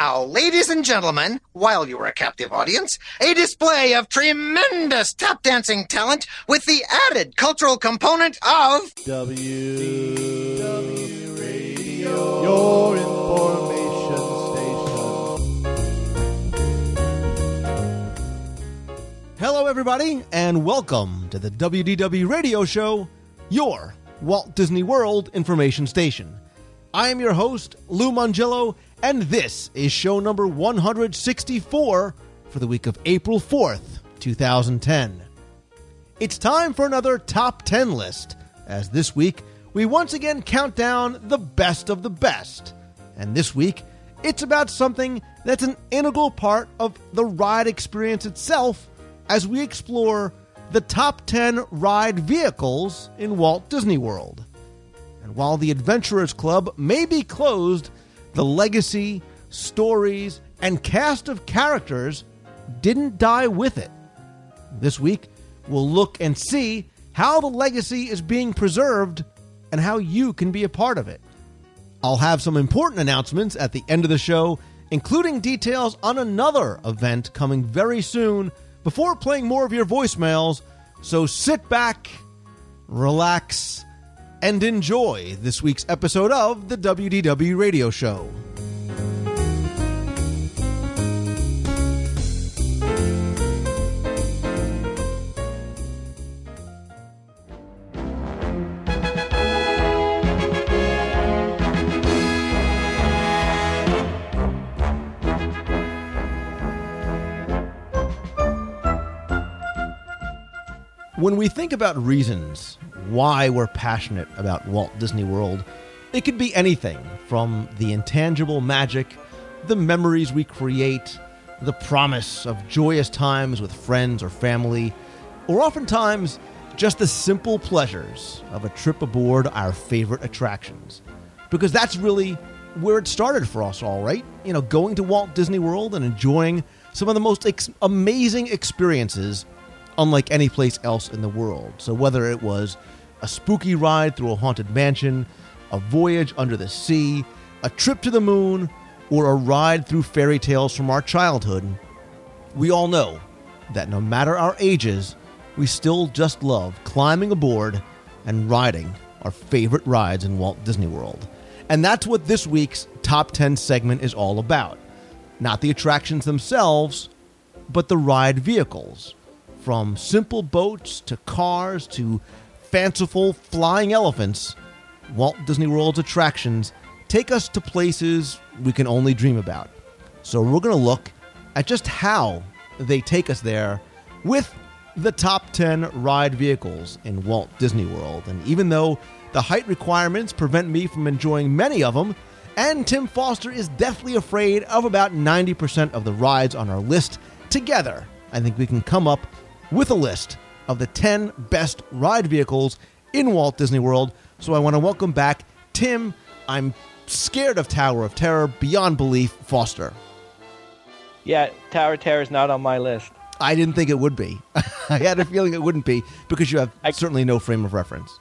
now, ladies and gentlemen, while you are a captive audience, a display of tremendous tap dancing talent with the added cultural component of W. w Radio. Your information station. Hello, everybody, and welcome to the WDW Radio Show, your Walt Disney World information station. I am your host, Lou Mongello, and this is show number 164 for the week of April 4th, 2010. It's time for another top 10 list, as this week we once again count down the best of the best. And this week, it's about something that's an integral part of the ride experience itself as we explore the top 10 ride vehicles in Walt Disney World. And while the Adventurers Club may be closed, the legacy, stories, and cast of characters didn't die with it. This week, we'll look and see how the legacy is being preserved and how you can be a part of it. I'll have some important announcements at the end of the show, including details on another event coming very soon before playing more of your voicemails. So sit back, relax, and enjoy this week's episode of the WDW Radio Show. When we think about reasons why we're passionate about Walt Disney World, it could be anything from the intangible magic, the memories we create, the promise of joyous times with friends or family, or oftentimes just the simple pleasures of a trip aboard our favorite attractions. Because that's really where it started for us all, right? You know, going to Walt Disney World and enjoying some of the most ex- amazing experiences unlike any place else in the world. So whether it was a spooky ride through a haunted mansion, a voyage under the sea, a trip to the moon, or a ride through fairy tales from our childhood, we all know that no matter our ages, we still just love climbing aboard and riding our favorite rides in Walt Disney World. And that's what this week's Top 10 segment is all about. Not the attractions themselves, but the ride vehicles. From simple boats to cars to fanciful flying elephants, Walt Disney World's attractions take us to places we can only dream about. So we're going to look at just how they take us there with the top 10 ride vehicles in Walt Disney World. And even though the height requirements prevent me from enjoying many of them, and Tim Foster is deathly afraid of about 90% of the rides on our list, together, I think we can come up with a list of the 10 best ride vehicles in Walt Disney World. So I want to welcome back Tim. I'm scared of Tower of Terror beyond belief, Foster. Yeah, Tower of Terror is not on my list. I didn't think it would be. I had a feeling it wouldn't be because you have I- certainly no frame of reference.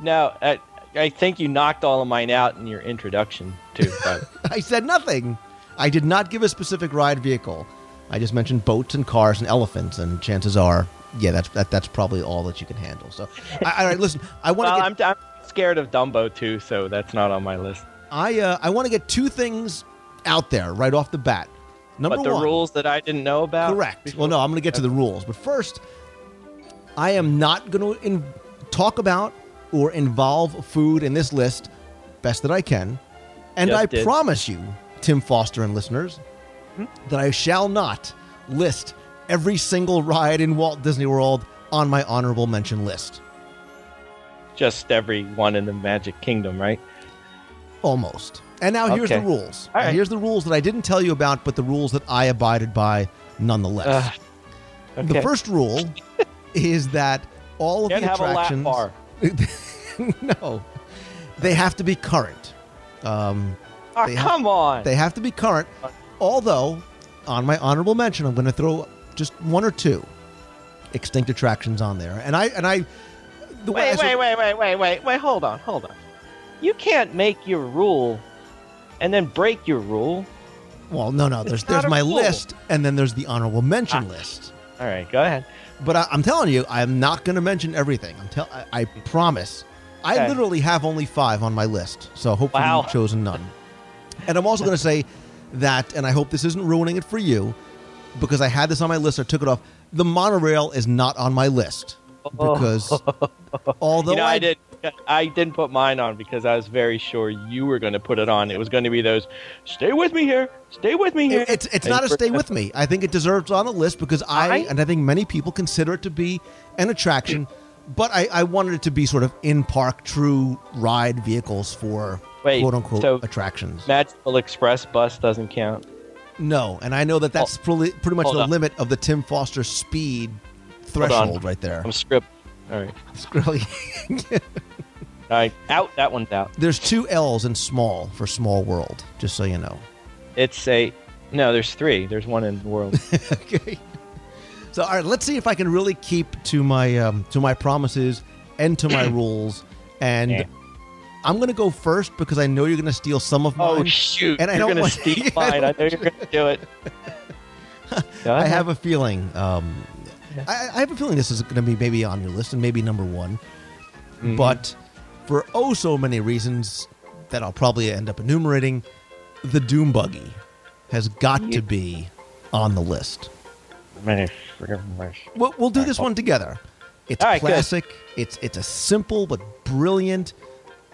No, I, I think you knocked all of mine out in your introduction too. But I said nothing. I did not give a specific ride vehicle. I just mentioned boats and cars and elephants, and chances are, yeah, that's that, that's probably all that you can handle. So, I, all right, listen, I want well, to I'm, get I'm scared of Dumbo too, so that's not on my list. I uh, I want to get two things out there right off the bat. Number but the one, rules that I didn't know about. Correct. before- Well, no, I'm going to get to the rules. But first, I am not going to in- talk about or involve food in this list best that I can. And Just I did. promise you, Tim Foster and listeners, that I shall not list every single ride in Walt Disney World on my honorable mention list. Just every one in the Magic Kingdom, right? Almost. And now here's the rules. Right. here's the rules that I didn't tell you about, but the rules that I abided by nonetheless. Ugh. Okay. The first rule is that all of Can't the have a attractions. no, they have to be current. Um, Oh, come on. they have to be current. Although, on my honorable mention, I'm going to throw just one or two extinct attractions on there. And I and I. The way I wait, sort- wait, wait, wait, wait, wait, wait. Hold on, hold on. You can't make your rule and then break your rule. Well, no, no. There's there's my rule. list, and then there's the honorable mention Ah. list. All right, go ahead. But I, I'm telling you, I'm not going to mention everything. I'm tell. I, I promise. I Okay. literally have only five on my list, so hopefully Wow. you've chosen none. And I'm also going to say that, and I hope this isn't ruining it for you, because I had this on my list. I took it off. The monorail is not on my list because although you know, I, I, did. I didn't put mine on because I was very sure you were going to put it on. It was going to be those. Stay with me here. Stay with me here. It- It's it's not a stay with me. I think it deserves on the list because I Alright. and I think many people consider it to be an attraction. But I, I wanted it to be sort of in park, true ride vehicles for Wait, quote unquote so- attractions. Magical Express bus doesn't count. No, and I know that that's pretty, pretty much the on. limit of the Tim Foster speed threshold right there. I'm script. All right. Really. All right. Out. That one's out. There's two L's in small for small world, just so you know. It's a. No, there's three. There's one in world. okay. So all right, let's see if I can really keep to my um, to my promises and to my rules. And Yeah. I'm going to go first because I know you're going to steal some of mine. Oh shoot! And I You're don't gonna want- steal I mine. I don't- know you're gonna do it. I have a feeling. Um, I, I have a feeling this is going to be maybe on your list and maybe number one. Mm-hmm. But for oh so many reasons that I'll probably end up enumerating, the Doom Buggy has got to be on the list. Many. We'll, we'll do this one together. It's right, good. classic. It's it's a simple but brilliant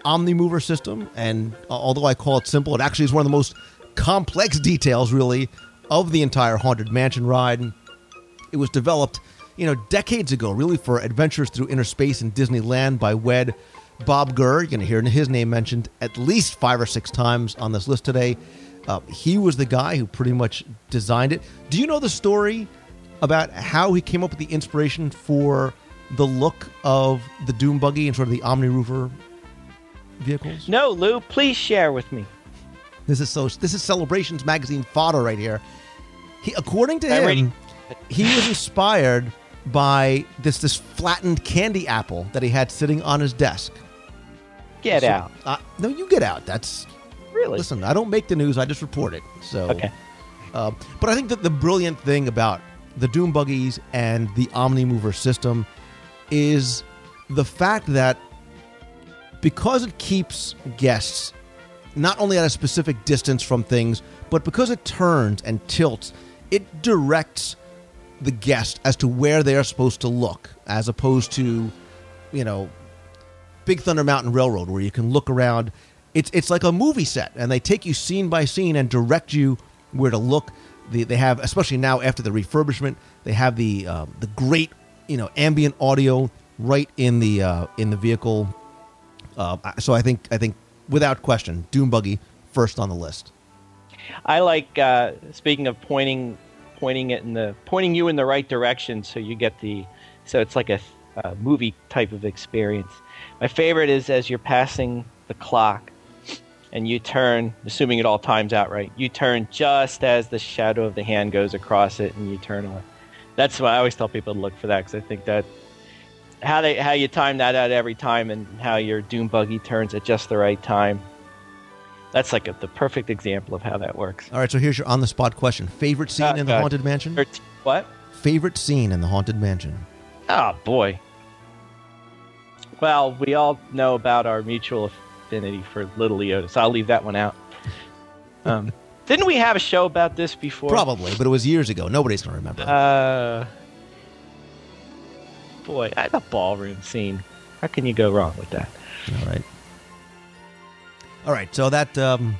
OmniMover system, and uh, although I call it simple, it actually is one of the most complex details, really, of the entire Haunted Mansion ride. It was developed, you know, decades ago, really for adventures through inner space and Disneyland by Wed Bob Gurr. You're going to hear his name mentioned at least five or six times on this list today. Uh, he was the guy who pretty much designed it. Do you know the story about how he came up with the inspiration for the look of the Doom Buggy and sort of the Omni Roofer vehicles? No, Lou, please share with me. This is so. This is Celebrations magazine fodder right here. He, according to I'm him, he was inspired by this this flattened candy apple that he had sitting on his desk. Get So- out. Uh, no, you get out. That's Really? listen. I don't make the news. I just report it. So Okay. Uh, but I think that the brilliant thing about the Doom Buggies and the Omni Mover system is the fact that because it keeps guests not only at a specific distance from things, but because it turns and tilts, it directs the guest as to where they are supposed to look, as opposed to, you know, Big Thunder Mountain Railroad, where you can look around. It's it's like a movie set, and they take you scene by scene and direct you where to look. They, they have, especially now after the refurbishment, they have the um, the great you know ambient audio right in the uh, in the vehicle. Uh, so I think I think without question, Doom Buggy first on the list. I like uh, speaking of pointing, pointing it in the pointing you in the right direction, so you get the, so it's like a, a movie type of experience. My favorite is as you're passing the clock, and you turn, assuming it all times out right. You turn just as the shadow of the hand goes across it, and you turn away. That's why I always tell people to look for that because I think that how they how you time that out every time, and how your doom buggy turns at just the right time. That's like a, the perfect example of how that works. All right, so here's your on the spot question: favorite scene Oh, in the haunted mansion? What? Favorite scene in the haunted mansion? Oh boy. Well, we all know about our mutual affinity for Little Leota, so I'll leave that one out. Um, didn't we have a show about this before? Probably, but it was years ago. Nobody's gonna remember. Uh, boy, I- the ballroom scene. How can you go wrong with that? All right. All right. So that um,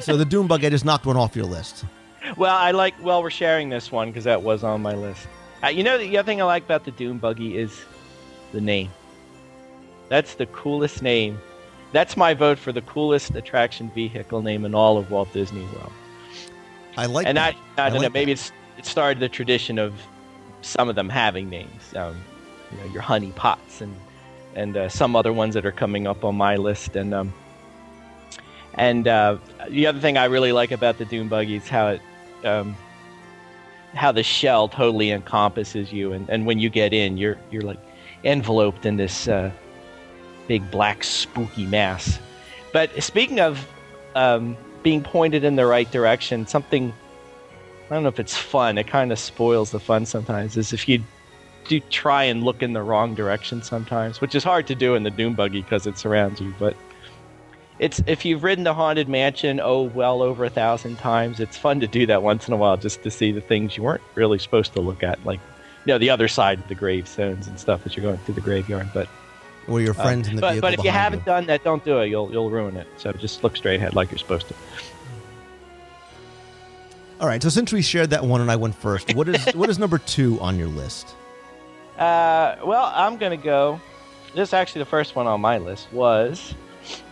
so the Doom Bug, I just knocked one off your list. Well, I like. Well, we're sharing this one because that was on my list. Uh, you know, the other thing I like about the Doom Buggy is the name. That's the coolest name that's my vote for the coolest attraction vehicle name in all of Walt Disney World. I like and I, that. I, don't know, like maybe it's it started the tradition of some of them having names. Um, you know, your honey pots and and uh, some other ones that are coming up on my list. And um, and uh, the other thing I really like about the Doom buggy is how it um, how the shell totally encompasses you, and, and when you get in, you're you're like enveloped in this uh, big black spooky mass. But speaking of um, being pointed in the right direction, something I don't know if it's fun. It kind of spoils the fun sometimes. Is if you do try and look in the wrong direction sometimes, which is hard to do in the Doom buggy because it surrounds you. But it's if you've ridden the haunted mansion oh well over a thousand times, it's fun to do that once in a while just to see the things you weren't really supposed to look at, like you know the other side of the gravestones and stuff as you're going through the graveyard. But Or your uh, friends in the but, but if you haven't done that, don't do it. You'll you'll ruin it. So just look straight ahead like you're supposed to. All right. So since we shared that one and I went first, what is what is number two on your list? Uh, well, I'm gonna go. This is actually the first one on my list was.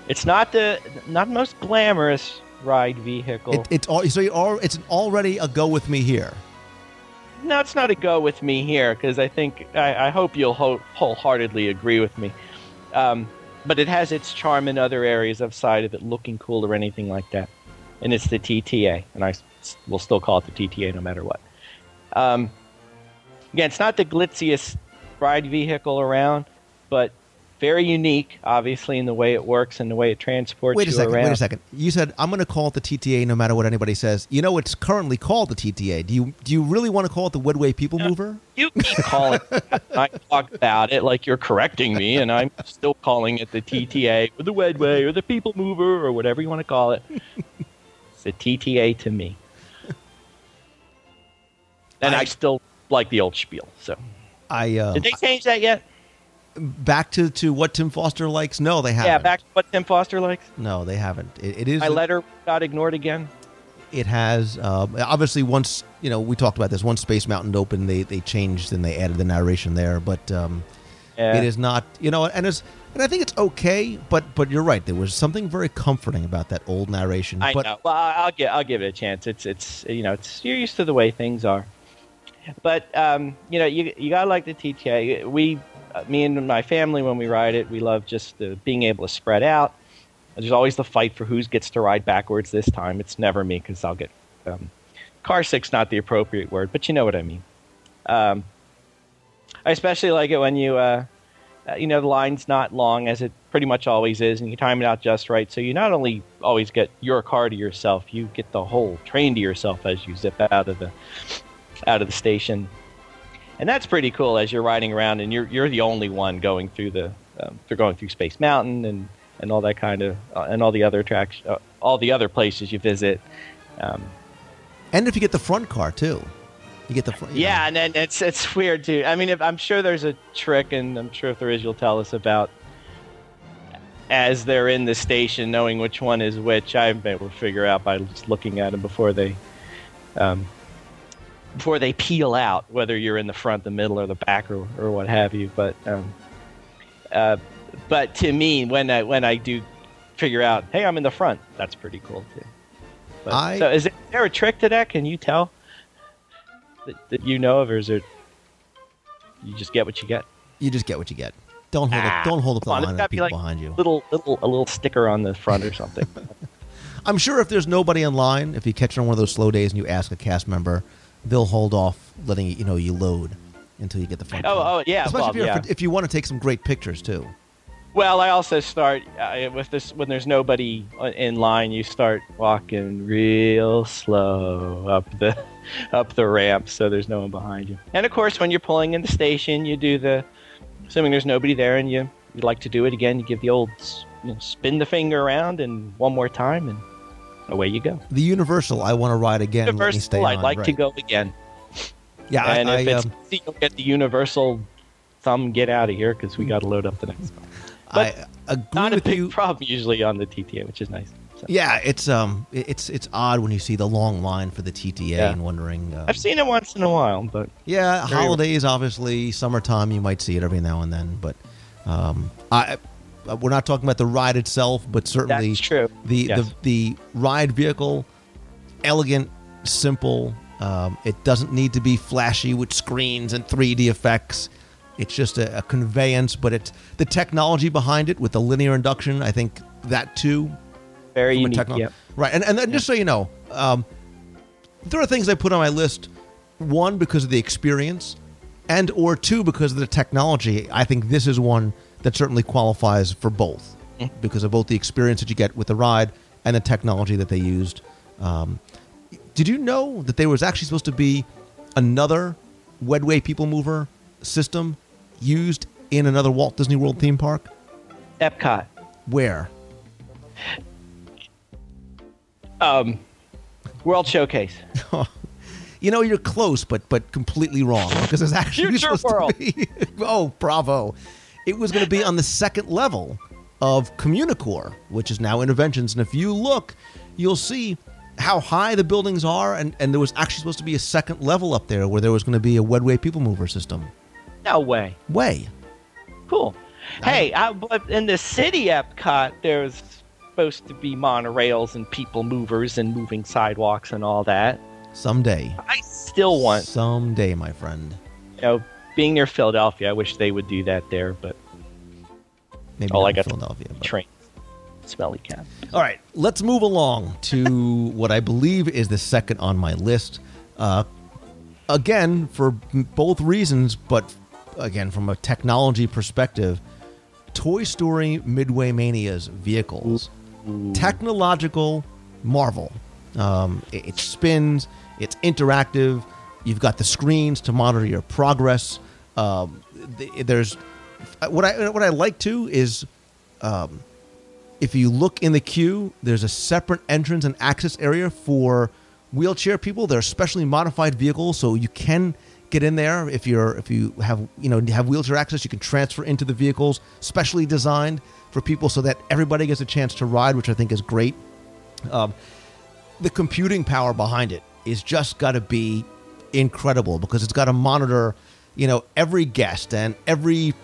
It's not the not the most glamorous ride vehicle. It, it's all so you all it's already a go with me here. no, it's not a go with me here because I think I, I hope you'll whole, wholeheartedly agree with me. Um, but it has its charm in other areas outside of it looking cool or anything like that, and it's the TTA, and I s- will still call it the TTA no matter what. Um, again, it's not the glitziest ride vehicle around, but very unique, obviously, in the way it works and the way it transports Wait a you second. around. Wait a second. You said I'm going to call it the TTA no matter what anybody says. You know, it's currently called the TTA. Do you do you really want to call it the Wedway People Mover? You keep calling it. I talk about it like you're correcting me, and I'm still calling it the TTA or the Wedway or the People Mover or whatever you want to call it. It's a TTA to me. And I, I- still like the old spiel. So, I uh, did they change that yet? back to, to what Tim Foster likes. No, they haven't. Yeah, back to what Tim Foster likes. No, they haven't. It, it is. My letter got ignored again. it has uh, obviously once you know we talked about this. Once Space Mountain opened, they they changed and they added the narration there. But um, Yeah. it is not. You know, and it's and I think it's okay. But but you're right. There was something very comforting about that old narration. I but know. Well, I'll give I'll give it a chance. It's it's you know it's you're used to the way things are, but um, you know you you gotta like the TTA. We, me and my family, when we ride it, we love just the, being able to spread out. There's always the fight for who gets to ride backwards this time. It's never me because I'll get um, car sick's not the appropriate word, but you know what I mean. Um, I especially like it when you. Uh, uh, you know the line's not long as it pretty much always is and you time it out just right so you not only always get your car to yourself you get the whole train to yourself as you zip out of the out of the station and that's pretty cool as you're riding around and you're you're the only one going through the um, they're going through Space Mountain and and all that kind of uh, and all the other attractions uh, all the other places you visit um, and if you get the front car too, you get the front. Yeah, know. and then it's it's weird too. I mean, if, I'm sure there's a trick, and I'm sure if there is, you'll tell us about as they're in the station, knowing which one is which. I've been able to figure out by just looking at them before they, um, before they peel out, whether you're in the front, the middle, or the back, or, or what have you. But, um, uh, but to me, when I when I do figure out, hey, I'm in the front, that's pretty cool too. But, I- so is there a trick to that? Can you tell? that, that you know of, or is it you just get what you get? you just get what you get. Don't hold Ah, up. Don't hold up the on, line of gotta be people like behind you. Little, little, a little sticker on the front or something. I'm sure if there's nobody in line, if you catch it on one of those slow days and you ask a cast member, they'll hold off letting you, you know you load until you get the front. Oh, oh, yeah, Especially well, if, yeah. if you want to take some great pictures too. well, I also start uh, with this when there's nobody uh, in line. You start walking real slow up the up the ramp, so there's no one behind you. And of course, when you're pulling in the station, you do the assuming there's nobody there, and you you like to do it again. You give the old you know, spin the finger around and one more time, and away you go. The Universal, I want to ride again. Universal, I'd on, like to go again. Yeah, I, and if I, it's um, easy, you'll get the universal thumb get out of here because we got to load up the next one. but I agree Not a big you. problem usually on the TTA, which is nice. So, Yeah, it's um, it's it's odd when you see the long line for the TTA Yeah. and wondering. Um, I've seen it once in a while, but Yeah, holidays obviously, summertime you might see it every now and then, but um, I we're not talking about the ride itself, but certainly That's true. the Yes. the the ride vehicle, elegant, simple. Um, it doesn't need to be flashy with screens and 3D effects. It's just a, a conveyance, but it's the technology behind it with the linear induction. I think that too Very unique. yep. Right, and and then just so you know, um, there are things I put on my list. One because of the experience, and or two because of the technology. I think this is one that certainly qualifies for both because of both the experience that you get with the ride and the technology that they used. Um, did you know that there was actually supposed to be another Wedway People Mover system used in another Walt Disney World theme park? Epcot. Where? Um, World Showcase. You know, you're close, but but completely wrong because it's actually Future supposed World. to be. oh, bravo! It was going to be on the second level of Communicore, which is now Innoventions. And if you look, you'll see how high the buildings are, and and there was actually supposed to be a second level up there where there was going to be a Wedway People Mover system. No way. Way. Cool. Hey, I, but in the city Epcot, there's supposed to be monorails and people movers and moving sidewalks and all that. Someday. I still want, Someday, my friend. you know, being near Philadelphia, I wish they would do that there, but Maybe not I got- Philadelphia. but- train, smelly cat. All right, let's move along to what I believe is the second on my list. Uh, again, for both reasons, but again, from a technology perspective, Toy Story Midway Mania's vehicles. Technological marvel. Um, it, it spins, it's interactive. You've got the screens to monitor your progress. Um, there's what I what I like too is if you look in the queue, there's a separate entrance and access area for wheelchair people. They're specially modified vehicles, so you can get in there if you're if you have you know have wheelchair access. You can transfer into the vehicles, specially designed for people, so that everybody gets a chance to ride, which I think is great. Um, the computing power behind it is just got to be incredible because it's got to monitor, you know, every guest and every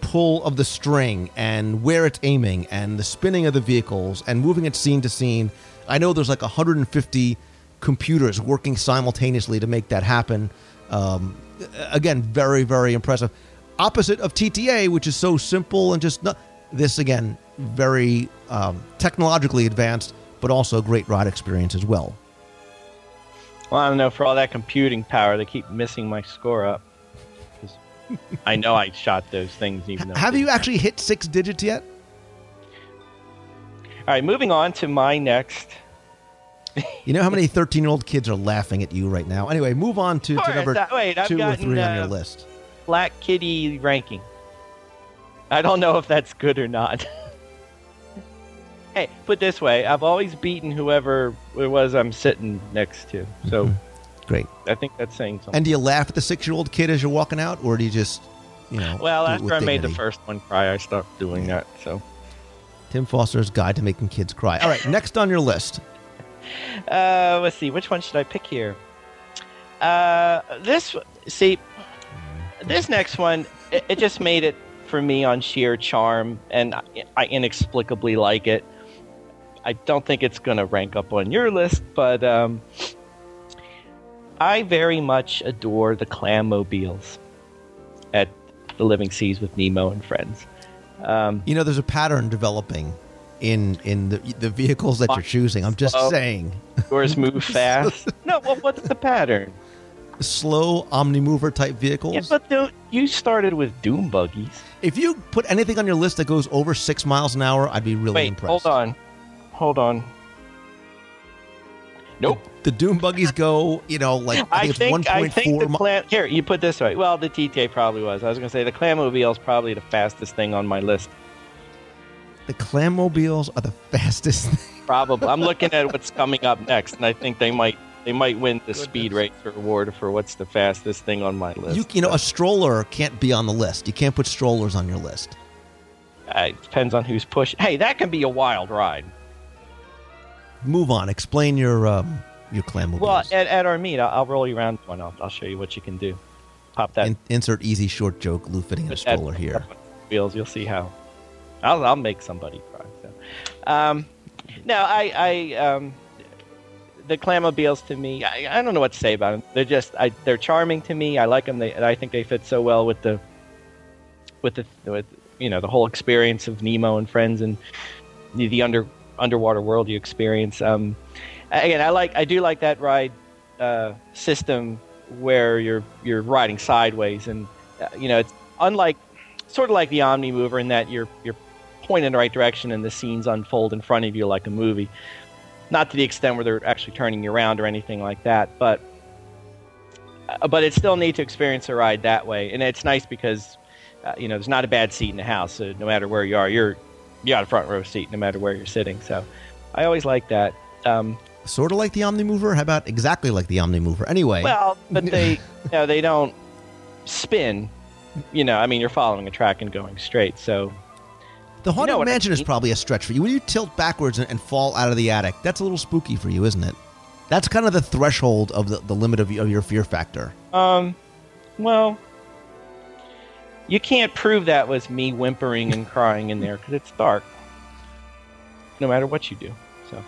pull of the string and where it's aiming and the spinning of the vehicles and moving it scene to scene. I know there's like 150 computers working simultaneously to make that happen. Um, again, very, very impressive. Opposite of TTA, which is so simple and just not, this again, very um, technologically advanced, but also a great ride experience as well. Well, I don't know. For all that computing power, they keep missing my score up. I know I shot those things, even though. Have you actually hit six digits yet? All right, moving on to my next. You know how many 13 year old kids are laughing at you right now? Anyway, move on to, to number that- wait, two or three on your uh, list. Black Kitty ranking. I don't know if that's good or not. hey, put this way, I've always beaten whoever it was I'm sitting next to. So Great. I think that's saying something. And do you laugh at the six year old kid as you're walking out, or do you just, you know, well, after I made the first one cry, I stopped doing that. So Tim Foster's Guide to Making Kids Cry. All right, next on your list. Uh, let's see. Which one should I pick here? Uh, this. See, this next one. It, it just made it for me on sheer charm, and I, I inexplicably like it. I don't think it's going to rank up on your list, but um, I very much adore the clam mobiles at the Living Seas with Nemo and friends. Um, You know, there's a pattern developing in in the the vehicles that you're choosing. I'm just Slow. saying, yours move fast. no, well, what's the pattern? slow omnimover type vehicles. Yeah, but don't, you started with doom buggies. if you put anything on your list that goes over six miles an hour, I'd be really Wait, impressed. hold on, hold on. Nope. The Doom buggies go, you know, like I I think it's think one I think four. the clam. Here, you put this way. Well, the TTA probably was. I was going to say the Clammobile is probably the fastest thing on my list. the Clammobiles are the fastest. thing. Probably. I'm looking at what's coming up next, and I think they might they might win the speed race award for what's the fastest thing on my list. You, you know, a stroller can't be on the list. You can't put strollers on your list. Uh, it depends on who's pushing. Hey, that can be a wild ride. Move on. Explain your um, your Clammobiles. Well, at, at our meet, I'll, I'll roll you around one. I'll, I'll show you what you can do. Pop that In- insert easy short joke. Lou fitting in a Put that- stroller here. wheels. You'll see how I'll I'll make somebody cry. So, um, no, I I um, the Clammobiles to me, I, I don't know what to say about them. They're just I, they're charming to me. I like them. They, I think they fit so well with the with the with you know the whole experience of Nemo and friends and the, the under underwater world you experience. Um, again, I like I do like that ride uh, system where you're you're riding sideways and uh, you know it's unlike sort of like the Omni Mover in that you're you're pointed in the right direction and the scenes unfold in front of you like a movie. Not to the extent where they're actually turning you around or anything like that, but uh, but it's still neat to experience a ride that way, and it's nice because uh, you know there's not a bad seat in the house. So no matter where you are, you're you got a front row seat no matter where you're sitting. So I always like that. Um, Sort of like the Omni Mover. How about exactly like the Omni Mover? Anyway, well, but they you know, they don't spin. You know, I mean, you're following a track and going straight. So the Haunted know what I Mansion is probably a stretch for you. When you tilt backwards and, and fall out of the attic, that's a little spooky for you, isn't it? That's kind of the threshold of the, the limit of, of your fear factor. Um, well, you can't prove that was me whimpering and crying in there because it's dark. No matter what you do. So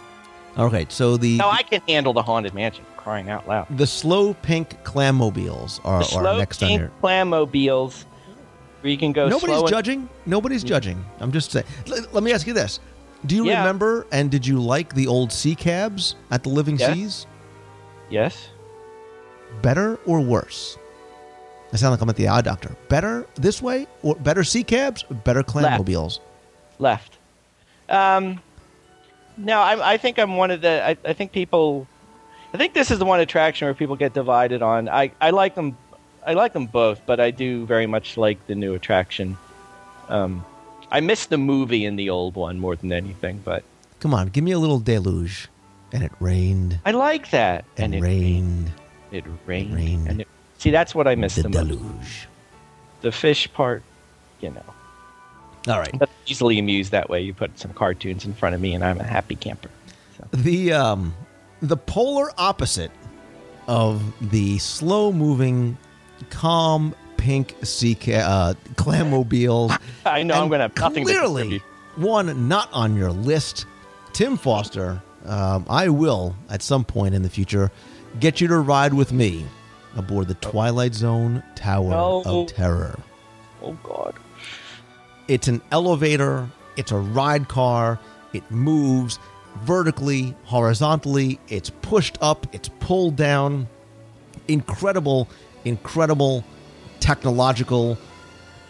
Okay, so the no, I can handle the haunted mansion. Crying out loud. the slow pink clammobiles are, The are slow next on pink here. clammobiles, where you can go. Nobody's slow and- judging. Nobody's mm. judging. I'm just saying. L- let me ask you this: Do you Yeah. remember and did you like the old sea cabs at the Living Yeah. Seas? Yes. Better or worse? I sound like I'm at the eye doctor. Better this way or better sea cabs? Better clammobiles? left. Um, no, I, I think I'm one of the. I, I think people. I think this is the one attraction where people get divided on. I, I like them. I like them both, but I do very much like the new attraction. Um, I miss the movie in the old one more than anything, but Come on, give me a little deluge. And it rained I like that. and, it rained. It rained. rained. And it, see, that's what I miss The the, most. deluge. The fish part, you know. All right. But easily amused that way. You put some cartoons in front of me, and I'm a happy camper. The um the polar opposite of the slow moving, calm pink sea ca- uh, clammobiles. I know I'm going to have nothing to clearly one not on your list. Tim Foster, um, I will at some point in the future get you to ride with me aboard the Twilight Zone Tower No. of Terror. Oh God. It's an elevator, it's a ride car, it moves vertically, horizontally, it's pushed up, it's pulled down. Incredible, incredible technological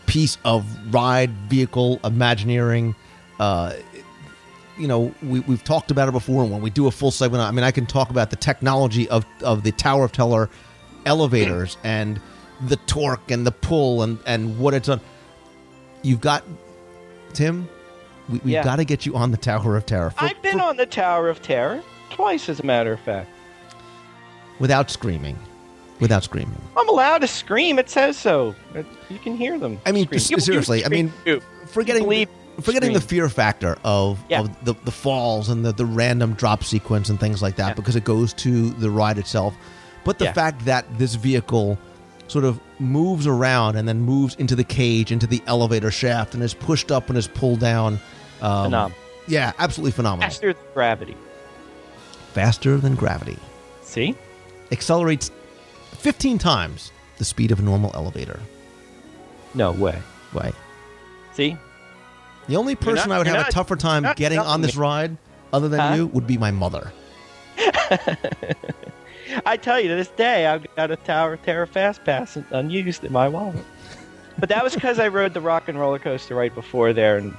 piece of ride vehicle imagineering. Uh, you know, we, we've talked about it before, and when we do a full segment, I mean, I can talk about the technology of, of the Tower of Terror elevators and the torque and the pull and, and what it's on. You've got, Tim, we, we've Yeah. got to get you on the Tower of Terror for- I've been for- on the Tower of Terror twice, as a matter of fact. without screaming. Without screaming. I'm allowed to scream. It says so. It- you can hear them. I mean, scream. s- You- you seriously, I mean, too. Forgetting, Believe- forgetting the fear factor of, Yeah. of the, the falls and the, the random drop sequence and things like that Yeah. because it goes to the ride itself. But the Yeah. fact that this vehicle sort of moves around and then moves into the cage, into the elevator shaft, and is pushed up and is pulled down. Um, Phenomenal. Yeah, absolutely phenomenal. Faster than gravity. Faster than gravity. See? Accelerates 15 times the speed of a normal elevator. No way. Way. See? The only person not- I would have a tougher time getting on this me. ride, other than Huh? you, would be my mother. I tell you, to this day, I've got a Tower of Terror Fast Pass unused in my wallet. But that was because I rode the rock and roller coaster right before there, and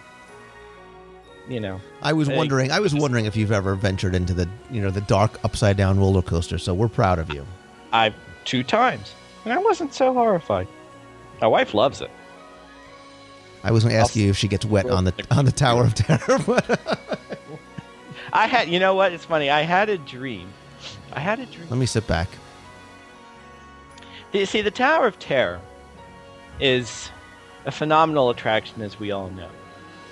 you know, I was wondering. I was wondering if you've ever ventured into the you know the dark upside down roller coaster. So we're proud of you. I've two times, and I wasn't so horrified. My wife loves it. I was going to ask I'll- you if she gets wet on the on the Tower of Terror, but I had, you know what? It's funny. I had a dream. I had a dream. let me sit back. You see, the Tower of Terror is a phenomenal attraction, as we all know.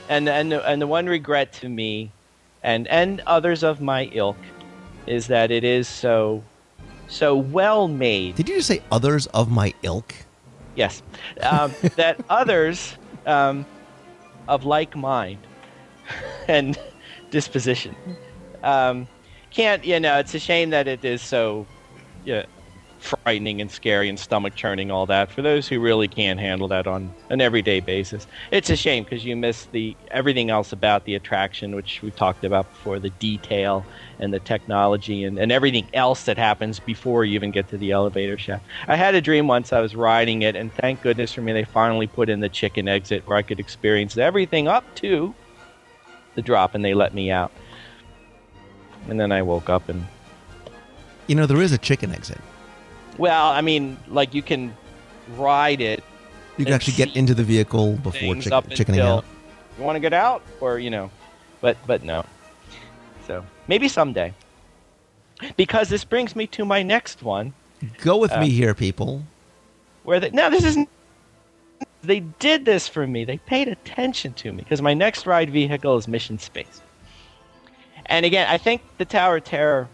And and the, and the one regret to me, and and others of my ilk, is that it is so so well made. Did you just say others of my ilk? Yes, um, that others um, of like mind and disposition. Um, can't you know? It's a shame that it is so yeah, frightening and scary and stomach churning. All that for those who really can't handle that on an everyday basis. It's a shame because you miss the everything else about the attraction, which we've talked about before, the detail and the technology and, and everything else that happens before you even get to the elevator shaft. I had a dream once I was riding it, and thank goodness for me, they finally put in the chicken exit where I could experience everything up to the drop, and they let me out. And then I woke up and You know, there is a chicken exit. well, I mean, like you can ride it You can actually get into the vehicle before chick- up chickening until out. you want to get out, or you know, but but no. So maybe someday. Because this brings me to my next one, Go with uh, me here, people. where they now this isn't. They did this for me. They paid attention to me because my next ride vehicle is Mission Space. And again, I think the Tower of Terror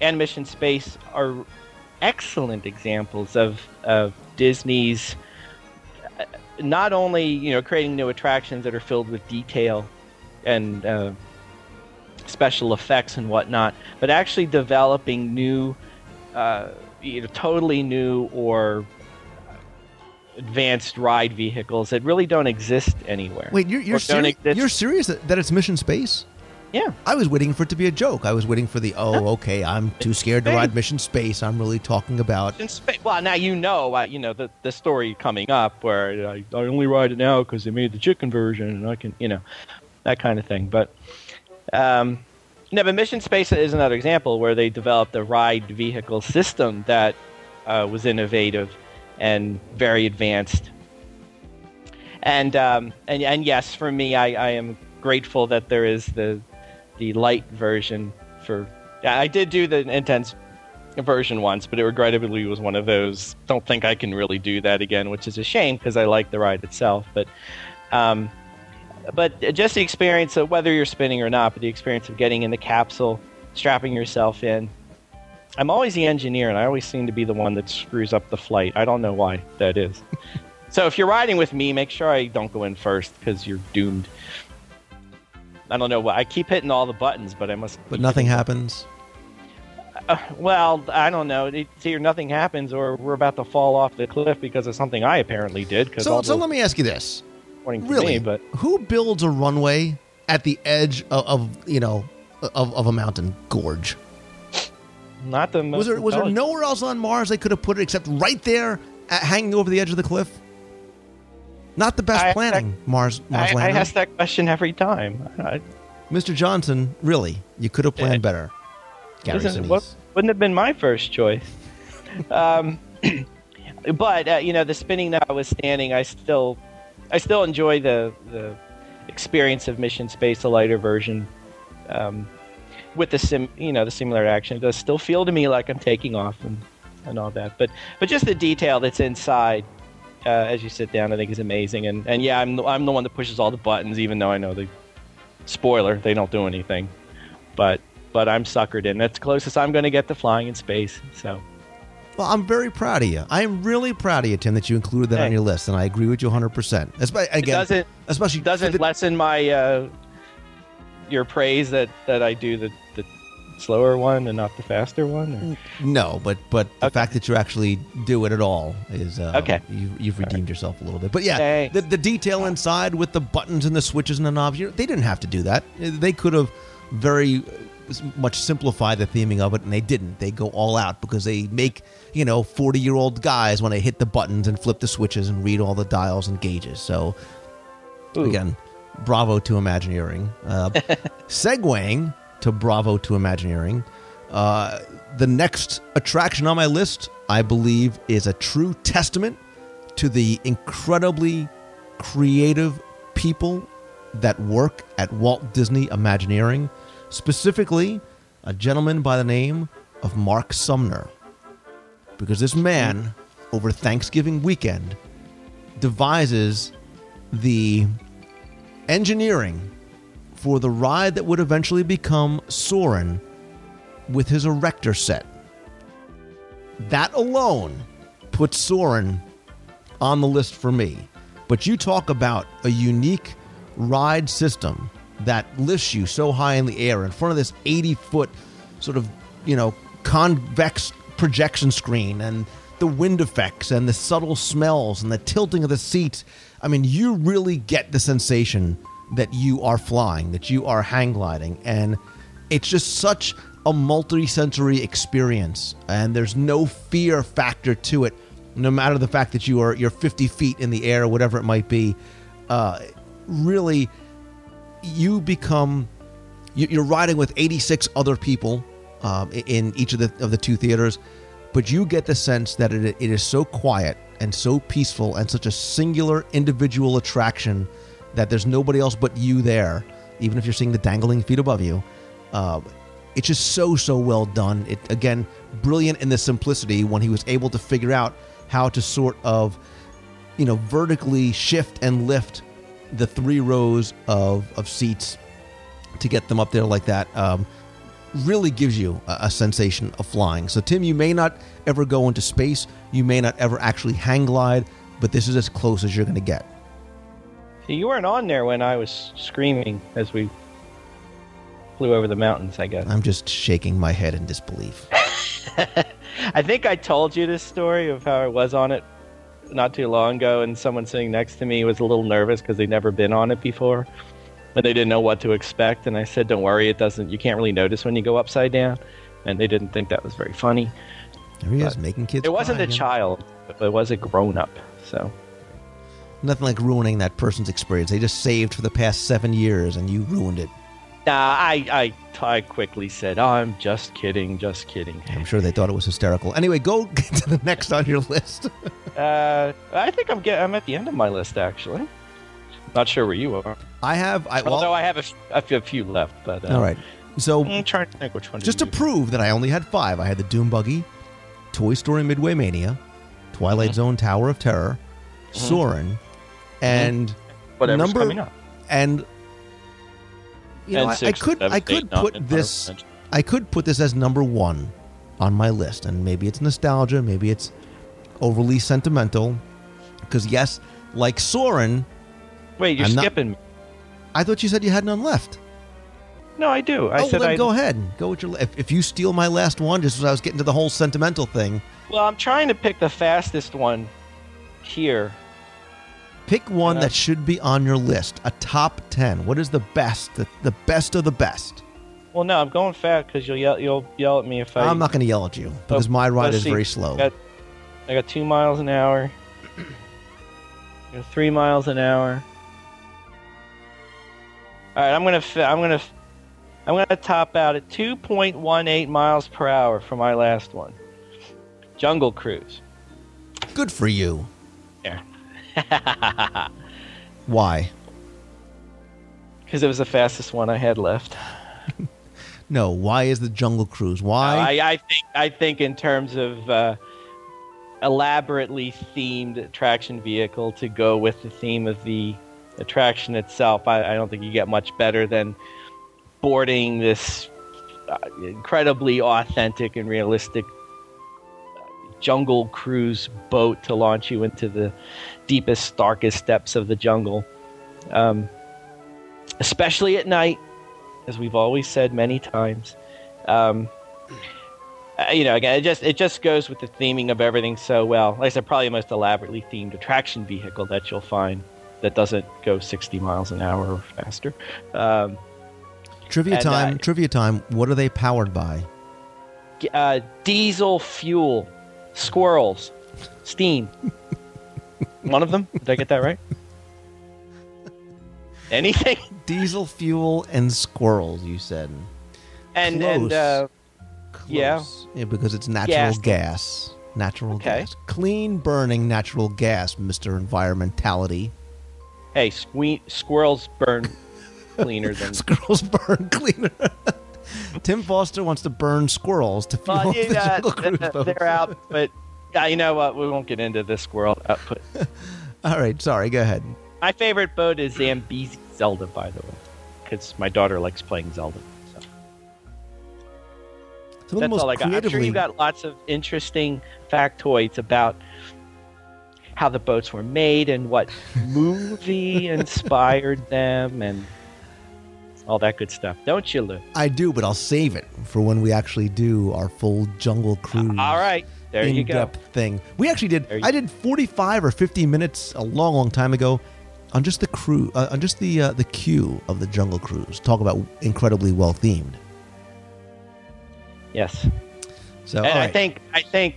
and Mission Space are excellent examples of of Disney's uh, not only you know creating new attractions that are filled with detail and uh, special effects and whatnot, but actually developing new, uh, either totally new or advanced ride vehicles that really don't exist anywhere. Wait, you're you're, seri- exist- you're serious that, that it's Mission Space? Yeah. I was waiting for it to be a joke. I was waiting for the oh, okay, I'm too scared to ride Mission Space. I'm really talking about In well, now you know, uh, you know the the story coming up where I, I only ride it now because they made the chicken version, and I can, you know, that kind of thing. But, um, no, but Mission Space is another example where they developed a ride vehicle system that uh, was innovative and very advanced. And um, and and yes, for me, I, I am grateful that there is the the light version for. Yeah, I did do the intense version once, but it regrettably was one of those. Don't think I can really do that again, which is a shame because I like the ride itself. But, um, but just the experience of whether you're spinning or not, but the experience of getting in the capsule, strapping yourself in. I'm always the engineer, and I always seem to be the one that screws up the flight. I don't know why that is. so if you're riding with me, make sure I don't go in first because you're doomed. I don't know why. I keep hitting all the buttons, but I must. but nothing happens. uh, well, I don't know. It's either nothing happens or we're about to fall off the cliff because of something I apparently did. Because So so let me ask you this. Really? me, but Who builds a runway at the edge of, of you know of, of a mountain gorge? not the most. Was there was there nowhere else on Mars they could have put it except right there, at, hanging over the edge of the cliff? Not the best I- planning, Mars Mars I, I ask that question every time. I, Mr. Johnson, really, you could have planned better. Gary what, wouldn't have been my first choice. um, but uh, you know, the spinning notwithstanding, I still, I still enjoy the the experience of Mission Space, the lighter version. Um, with the sim, you know, the similar action, it does still feel to me like I'm taking off and, and all that. But but just the detail that's inside uh, as you sit down, I think is amazing. And and yeah, I'm the, I'm the one that pushes all the buttons, even though I know the spoiler they don't do anything. But but I'm suckered in. That's closest I'm going to get to flying in space. So Well, I'm very proud of you. I am really proud of you, Tim, that you included that on your list, and I agree with you 100. percent Again, it doesn't especially doesn't the- lessen my uh, your praise that that I do the the slower one and not the faster one. Or? No, but but the fact that you actually do it at all is uh, Okay. You, you've redeemed yourself a little bit. But yeah, Thanks. the, the detail inside with the buttons and the switches and the knobs, you they didn't have to do that. They could have very much simplified the theming of it, and they didn't. They go all out because they make you know forty year old guys when they hit the buttons and flip the switches and read all the dials and gauges. So Ooh. again, bravo to Imagineering. Uh, segueing to bravo to Imagineering. Uh, the next attraction on my list, I believe, is a true testament to the incredibly creative people that work at Walt Disney Imagineering, specifically a gentleman by the name of Mark Sumner. Because this man, over Thanksgiving weekend, devises the engineering for the ride that would eventually become Soarin' with his erector set. That alone puts Soarin' on the list for me. But you talk about a unique ride system that lifts you so high in the air in front of this 80 foot sort of, you know, convex projection screen and the wind effects and the subtle smells and the tilting of the seats. I mean, you really get the sensation that you are flying, that you are hang gliding. And it's just such a multi-sensory experience and there's no fear factor to it no matter the fact that you are you're 50 feet in the air whatever it might be uh, really you become you- you're riding with 86 other people um, in each of the of the two theaters but you get the sense that it, it is so quiet and so peaceful and such a singular individual attraction that there's nobody else but you there even if you're seeing the dangling feet above you. Uh, it's just so so well done. It again brilliant in the simplicity when he was able to figure out how to sort of you know vertically shift and lift the three rows of of seats to get them up there like that um, really gives you a, a sensation of flying. So tim you may not ever go into space. You may not ever actually hang glide but this is as close as you're going to get you weren't on there when I was screaming as we flew over the mountains. I guess. i'm just shaking my head in disbelief I think I told you this story of how I was on it not too long ago, and someone sitting next to me was a little nervous because they'd never been on it before, and they didn't know what to expect. And I said, "Don't worry, it doesn't. You can't really notice when you go upside down." And they didn't think that was very funny. there he is making kids It wasn't cry a again. child, but it was a grown up. So nothing like ruining that person's experience they just saved for the past seven years and you ruined it nah, I, I I quickly said, oh, "I'm just kidding, just kidding." i'm sure they thought it was hysterical anyway go get to the next on your list Uh, I think I'm get, I'm at the end of my list actually. Not sure where you are. i have i well, Although I have a, f- a few- a few left, but uh, all right so I'm trying to think which one. just to prove that I only had five, I had the Doom Buggy, Toy Story Midway Mania, Twilight Mm-hmm. Zone Tower of Terror, Soarin', Mm-hmm. and whatever's number coming up. and you know And I, I could seven, I eight, could nine, put and this I could put this as number one on my list, and maybe it's nostalgia, maybe it's overly sentimental, because yes, like Soarin'. Wait, you're I'm skipping me. I thought you said you had none left. No, I do. I oh, said then I. go ahead, go with your. If, if you steal my last one, just as I was getting to the whole sentimental thing, Well, I'm trying to pick the fastest one here. Pick one that should be on your list. A top ten. What is the best? The, the best of the best. Well, no, I'm going fast because you'll yell. You'll yell at me if I. I'm not going to yell at you oh, because Oh, my ride let's is see. very slow. I got, I got two miles an hour. I got three miles an hour. All right, I'm gonna. fi- I'm gonna. I'm gonna top out at 2.18 miles per hour for my last one. Jungle Cruise. Good for you. Why? Because it was the fastest one I had left. No. Why is the Jungle Cruise? Why? I, I think I think in terms of uh, elaborately themed attraction vehicle to go with the theme of the attraction itself, I, I don't think you get much better than boarding this uh, incredibly authentic and realistic uh, jungle cruise boat to launch you into the deepest, darkest depths of the jungle. Um, especially at night, as we've always said many times. Um, uh, you know, again, it just it just goes with the theming of everything so well. Like I said, probably the most elaborately themed attraction vehicle that you'll find that doesn't go 60 miles an hour or faster. Um, trivia uh, time. trivia time. What are they powered by? uh, diesel fuel, squirrels, steam. One of them? Did I get that right? Anything? Diesel fuel and squirrels. You said. And and uh, Yeah. Close. Yeah, because it's natural Gas. gas. Natural Okay. gas. Clean burning natural gas, Mister Environmentality. hey, sque- squirrels burn cleaner than Squirrels burn cleaner. Tim Foster wants to burn squirrels to fuel Well, the yeah, Jungle Cruise boat. they're out, but yeah, you know what? We won't get into this squirrel uh, output. All right, sorry. Go ahead. My favorite boat is Zambezi Zelda, by the way, because my daughter likes playing Zelda. So Some that's all I got. I'm sure creatively you got lots of interesting factoids about how the boats were made and what movie inspired them and all that good stuff. Don't you, Lou? I do, but I'll save it for when we actually do our full jungle uh, cruise. All right, there you go. in-depth thing. We actually did. I did 45 or 50 minutes a long, long time ago on just the crew, uh, on just the uh, the queue of the Jungle Cruise. Talk about incredibly well themed. Yes. So, and all I think I think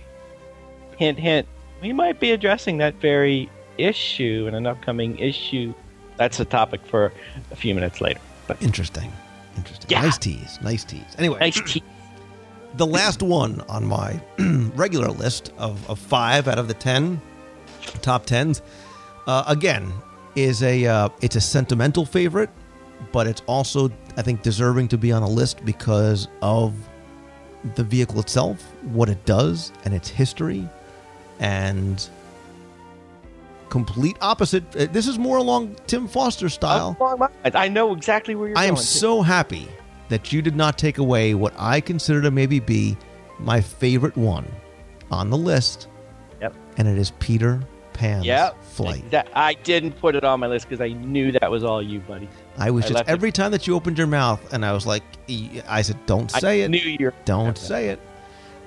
hint hint we might be addressing that very issue in an upcoming issue. That's a topic for a few minutes later. But interesting, interesting. Yeah. Nice tease, nice tease. Anyway, nice tea. The last one on my regular list of, of five out of the ten top tens, uh, again, is a uh, it's a sentimental favorite, but it's also I think deserving to be on the list because of the vehicle itself, what it does, and its history, and complete opposite. uh, This is more along Tim Foster style. I know exactly where you're I am so happy that you did not take away what I consider to maybe be my favorite one on the list, Yep. and it is Peter Pan's Yep. flight. That, I didn't put it on my list because I knew that was all you, buddy. I was I just left it- every time that you opened your mouth, and I was like, I said, "Don't say I it, knew you're. don't say it."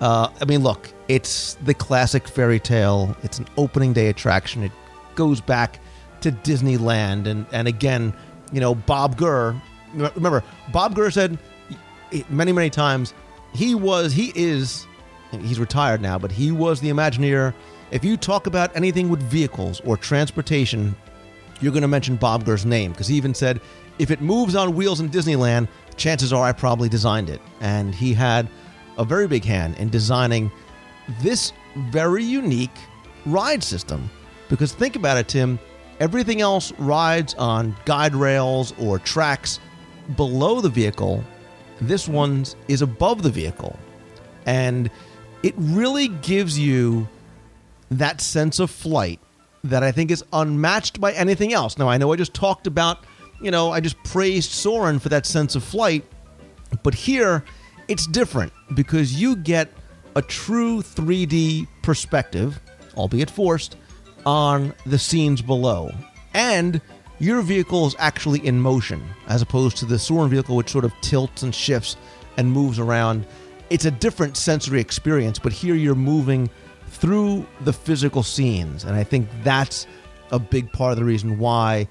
Uh, I mean, look, it's the classic fairy tale. It's an opening day attraction. It goes back to Disneyland, and and again, you know, Bob Gurr. Remember, Bob Gurr said many many times he was he is he's retired now, but he was the Imagineer. If you talk about anything with vehicles or transportation, you're going to mention Bob Gurr's name because he even said, if it moves on wheels in Disneyland, chances are I probably designed it. And he had a very big hand in designing this very unique ride system. Because think about it, Tim, everything else rides on guide rails or tracks below the vehicle. This one is above the vehicle. And it really gives you that sense of flight that I think is unmatched by anything else. Now, I know I just talked about, you know, I just praised Soarin' for that sense of flight, but here it's different because you get a true 3D perspective, albeit forced, on the scenes below. And your vehicle is actually in motion as opposed to the Soarin' vehicle, which sort of tilts and shifts and moves around. It's a different sensory experience, but here you're moving through the physical scenes. And I think that's a big part of the reason why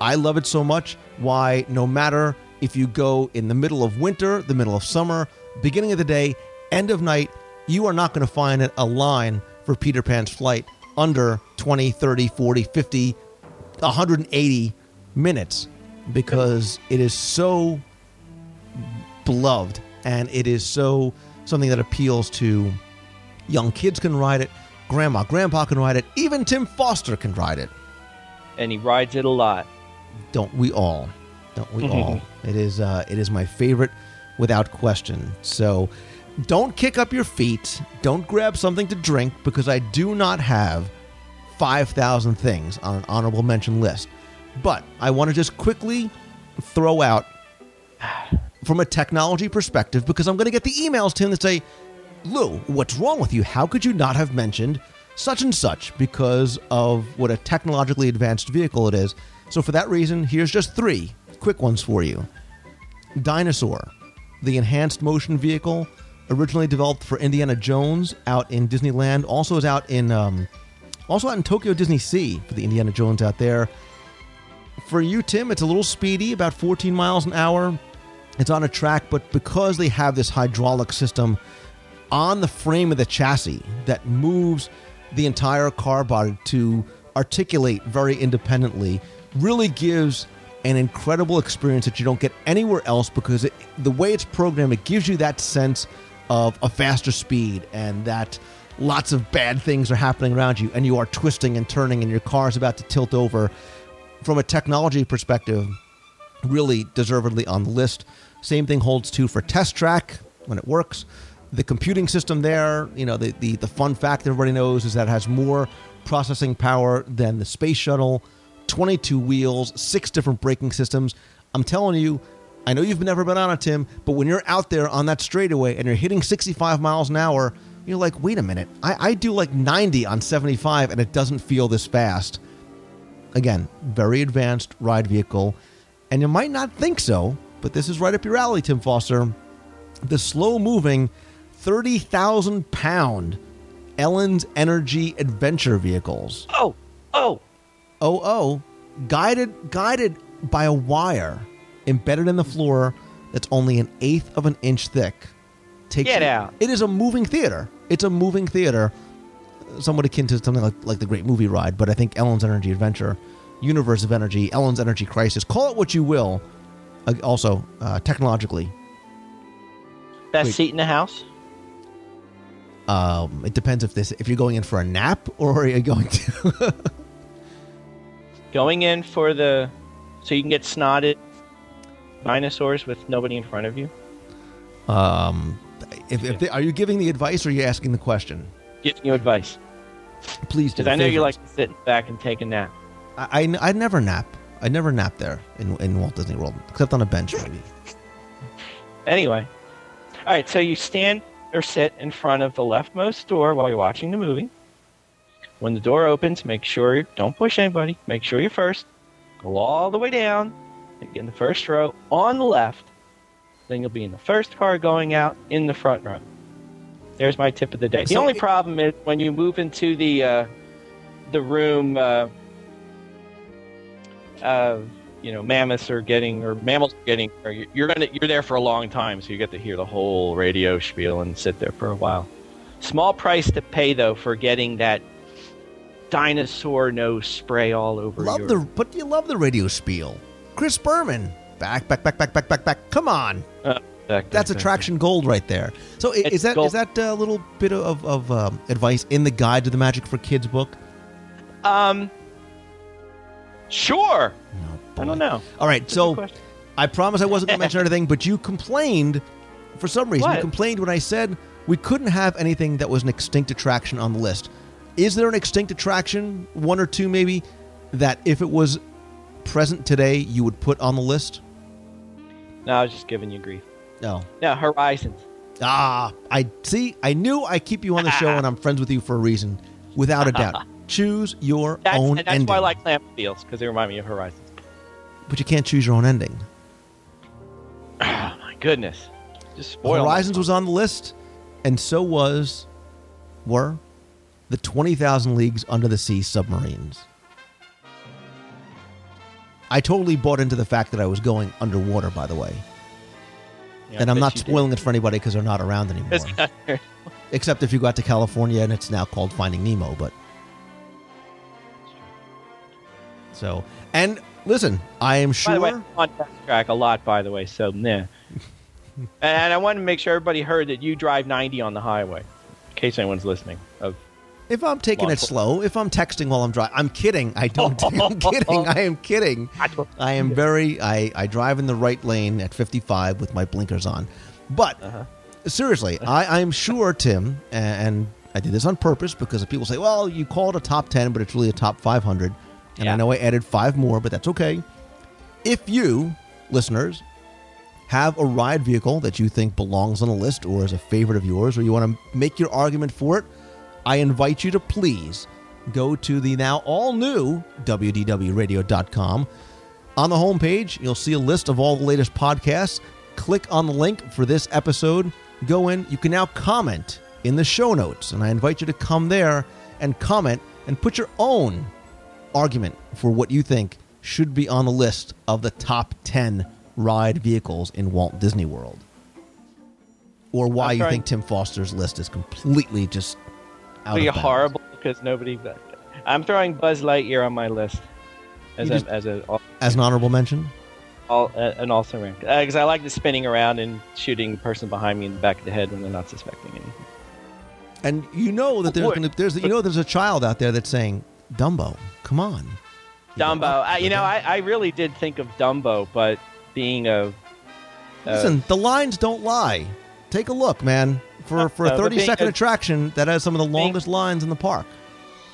I love it so much. Why, no matter if you go in the middle of winter, the middle of summer, beginning of the day, end of night, you are not going to find a line for Peter Pan's flight under 20, 30, 40, 50, 180 minutes because it is so beloved and it is so something that appeals to young kids can ride it grandma grandpa can ride it even tim foster can ride it. And he rides it a lot. don't we all? Don't we all? It is uh, it is my favorite without question. So don't kick up your feet. Don't grab something to drink because i do not have 5000 things on an honorable mention list. But i want to just quickly throw out from a technology perspective because i'm going to get the emails tim that say lou what's wrong with you? How could you not have mentioned such and such because of what a technologically advanced vehicle it is? So for that reason here's just three quick ones for you. Dinosaur, the enhanced motion vehicle, originally developed for Indiana Jones out in Disneyland, also is out in um, also out in Tokyo Disney Sea for the Indiana Jones out there. For you, Tim, it's a little speedy, about 14 miles an hour. It's on a track, but because they have this hydraulic system on the frame of the chassis that moves the entire car body to articulate very independently, really gives an incredible experience that you don't get anywhere else because it, the way it's programmed, it gives you that sense of a faster speed and that lots of bad things are happening around you and you are twisting and turning and your car is about to tilt over. From a technology perspective, really deservedly on the list. Same thing holds true for Test Track when it works. The computing system there, you know, the, the, the fun fact everybody knows is that it has more processing power than the space shuttle, 22 wheels, six different braking systems. I'm telling you, I know you've never been on it, Tim, but when you're out there on that straightaway and you're hitting 65 miles an hour, You're like, wait a minute, I, I do like 90 on 75 and it doesn't feel this fast. Again, very advanced ride vehicle. And you might not think so, but this is right up your alley, Tim Foster. The slow moving 30,000 pound Ellen's Energy adventure vehicles. Oh, oh, Oh, oh, guided guided by a wire embedded in the floor that's only an eighth of an inch thick. Takes Get you- out. It is a moving theater. It's a moving theater, somewhat akin to something like, like the Great Movie Ride, but I think Ellen's Energy Adventure, Universe of Energy, Ellen's Energy Crisis, call it what you will. Uh, also, uh, technologically, best Wait. seat in the house. um, it depends if this if you're going in for a nap or are you going to. Going in for the, so you can get snotted dinosaurs with nobody in front of you. um, if, if they, are you giving the advice or are you asking the question? Giving you advice Please do. because I know you like to sit back and take a nap. I, I, I never nap. I never nap there in, in Walt Disney World, except on a bench, maybe. Anyway, all right. So you stand or sit in front of the leftmost door while you're watching the movie. When the door opens, make sure you don't push anybody. Make sure you're first. Go all the way down get in the first row on the left. Then you'll be in the first car going out in the front row. There's my tip of the day. The So only it- problem is when you move into the uh, the room. Uh, uh, you know, mammoths are getting or mammals are getting. Or you're gonna you're there for a long time, so you get to hear the whole radio spiel and sit there for a while. Small price to pay though for getting that dinosaur nose spray all over Love your. the, but you love the radio spiel. Chris Berman, back, back, back, back, back, back, back. Come on, Uh, back- that's back- attraction gold right there. So i- It's is that gold. is that a little bit of, of um, advice in the guide to the Magic for Kids book? Um. Sure. No, I don't know. All right, That's so. I promise I wasn't going to mention anything, but you complained for some reason. You complained when I said we couldn't have anything that was an extinct attraction on the list. Is there an extinct attraction, one or two maybe, that if it was present today, you would put on the list? No, I was just giving you grief. No. No, Horizons. Ah, I see. I knew I keep you on the show and I'm friends with you for a reason, without a doubt. Choose your That's, own and that's ending. why I like Clamp because they remind me of Horizons. but you can't choose your own ending. Oh my goodness. Just spoil Horizons was on the list, and so was were the twenty thousand leagues under the sea submarines. I totally bought into the fact that I was going underwater. By the way, Yeah, and I'm not you did. spoiling it for anybody because they're not around anymore. Not. Except if you got to California and it's now called Finding Nemo. But so and listen, I am By sure. the way, I'm on test track a lot, by the way, so nah. and I want to make sure everybody heard that you drive 90 on the highway, in case anyone's listening. Of If I'm taking it slow, if I'm texting while I'm driving, I'm kidding. I don't. I'm kidding. I am kidding. I am very. I I drive in the right lane at 55 with my blinkers on, but Uh-huh. seriously, I I'm sure Tim and I did this on purpose because people say, well, you call it a top 10, but it's really a top 500, and I know I added five more, but that's okay. If you listeners have a ride vehicle that you think belongs on a list or is a favorite of yours, or you want to make your argument for it, I invite you to please go to the now all new WDWRadio.com. On the homepage, you'll see a list of all the latest podcasts. Click on the link for this episode. Go in. You can now comment in the show notes, and I invite you to come there and comment and put your own argument for what you think should be on the list of the top 10 ride vehicles in Walt Disney World. Or why you think Tim Foster's list is completely just of horrible because nobody. I'm throwing Buzz Lightyear on my list as a just- as a As an honorable mention? all uh, an also rank because I like the spinning around and shooting the person behind me in the back of the head when they're not suspecting anything. And you know that there's gonna, there's you know there's a child out there that's saying, Dumbo, come on. You Dumbo. "Oh, I, you know, I, I really did think of Dumbo, but being a uh, Listen, the lines don't lie. Take a look, man. For for a No, but 30 being second a- attraction that has some of the being- longest lines in the park.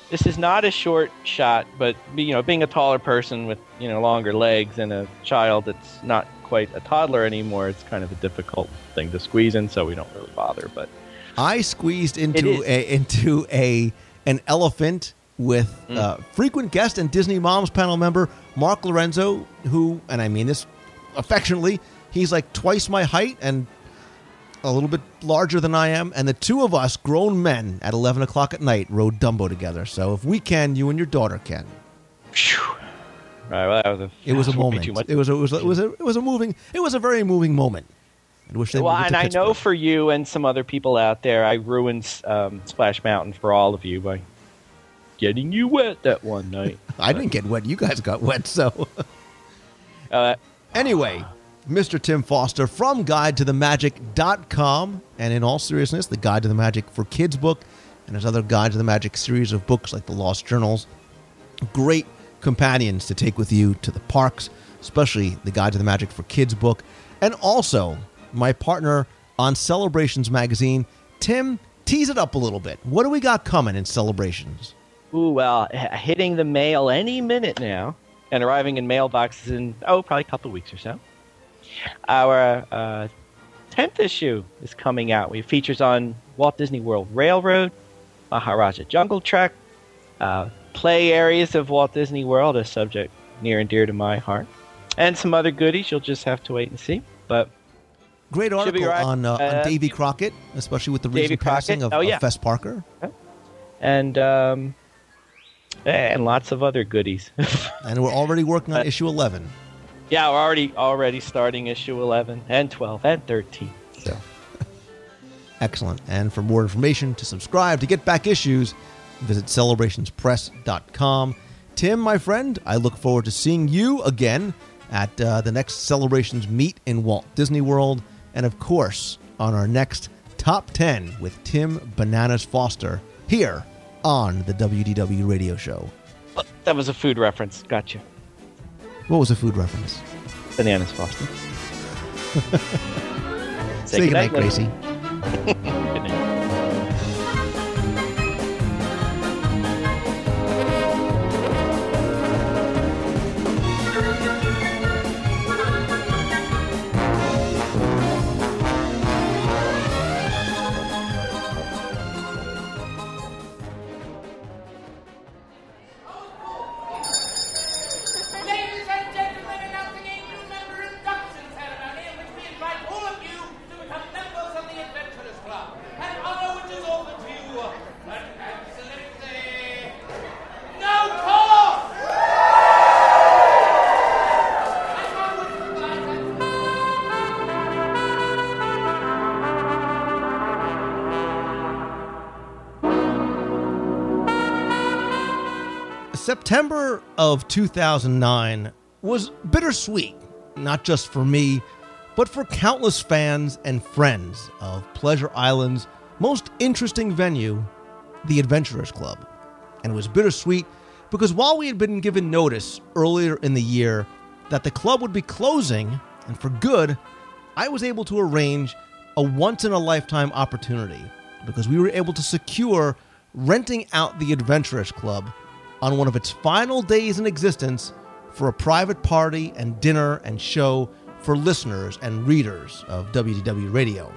this is not a short shot, but you know, being a taller person with you know longer legs and a child that's not quite a toddler anymore, it's kind of a difficult thing to squeeze in. So we don't really bother. But I squeezed into a into a an elephant with Mm. uh, frequent guest and Disney Moms panel member Mark Lorenzo, who, and I mean this affectionately, he's like twice my height and a little bit larger than I am, and the two of us, grown men, at eleven o'clock at night, rode Dumbo together. So if we can, you and your daughter can. Phew. Right, well, that was a, It was a moment. It was a, it was a, it was a it was a moving it was a very moving moment. I wish they well, and I know for you and some other people out there, I ruined um, Splash Mountain for all of you by getting you wet that one night. I didn't get wet. You guys got wet. So Uh, anyway, Mr. Tim Foster from Guide to the Magic.com. And in all seriousness, the Guide to the Magic for Kids book and his other Guide to the Magic series of books like the Lost Journals. Great companions to take with you to the parks, especially the Guide to the Magic for Kids book. And also, my partner on Celebrations magazine, Tim, tease it up a little bit. What do we got coming in Celebrations? ooh, well, hitting the mail any minute now and arriving in mailboxes in, oh, probably a couple weeks or so. Our uh, 10th issue is coming out. It features on Walt Disney World Railroad, Maharaja Jungle Trek, uh, play areas of Walt Disney World, a subject near and dear to my heart, and some other goodies you'll just have to wait and see. But Great article right. on, uh, Uh, on Davy Crockett, especially with the recent passing of, Oh, of. Fess Parker. and um, and lots of other goodies. And we're already working on Uh, issue 11. Yeah, we're already already starting issue 11 and 12 and 13. So Excellent. And for more information to subscribe to get back issues, visit celebrationspress.com. Tim, my friend, I look forward to seeing you again at uh, the next Celebrations meet in Walt Disney World. And of course, on our next Top 10 with Tim Bananas Foster here on the WDW radio show. that was a food reference. Gotcha. What was the food reference? Bananas Foster. Say goodnight, Linda. Gracie. Good night. of 2009 was bittersweet, not just for me, but for countless fans and friends of Pleasure Island's most interesting venue, the Adventurers Club. And it was bittersweet because while we had been given notice earlier in the year that the club would be closing, and for good, I was able to arrange a once in a lifetime opportunity because we were able to secure renting out the Adventurers Club on one of its final days in existence for a private party and dinner and show for listeners and readers of WDW Radio.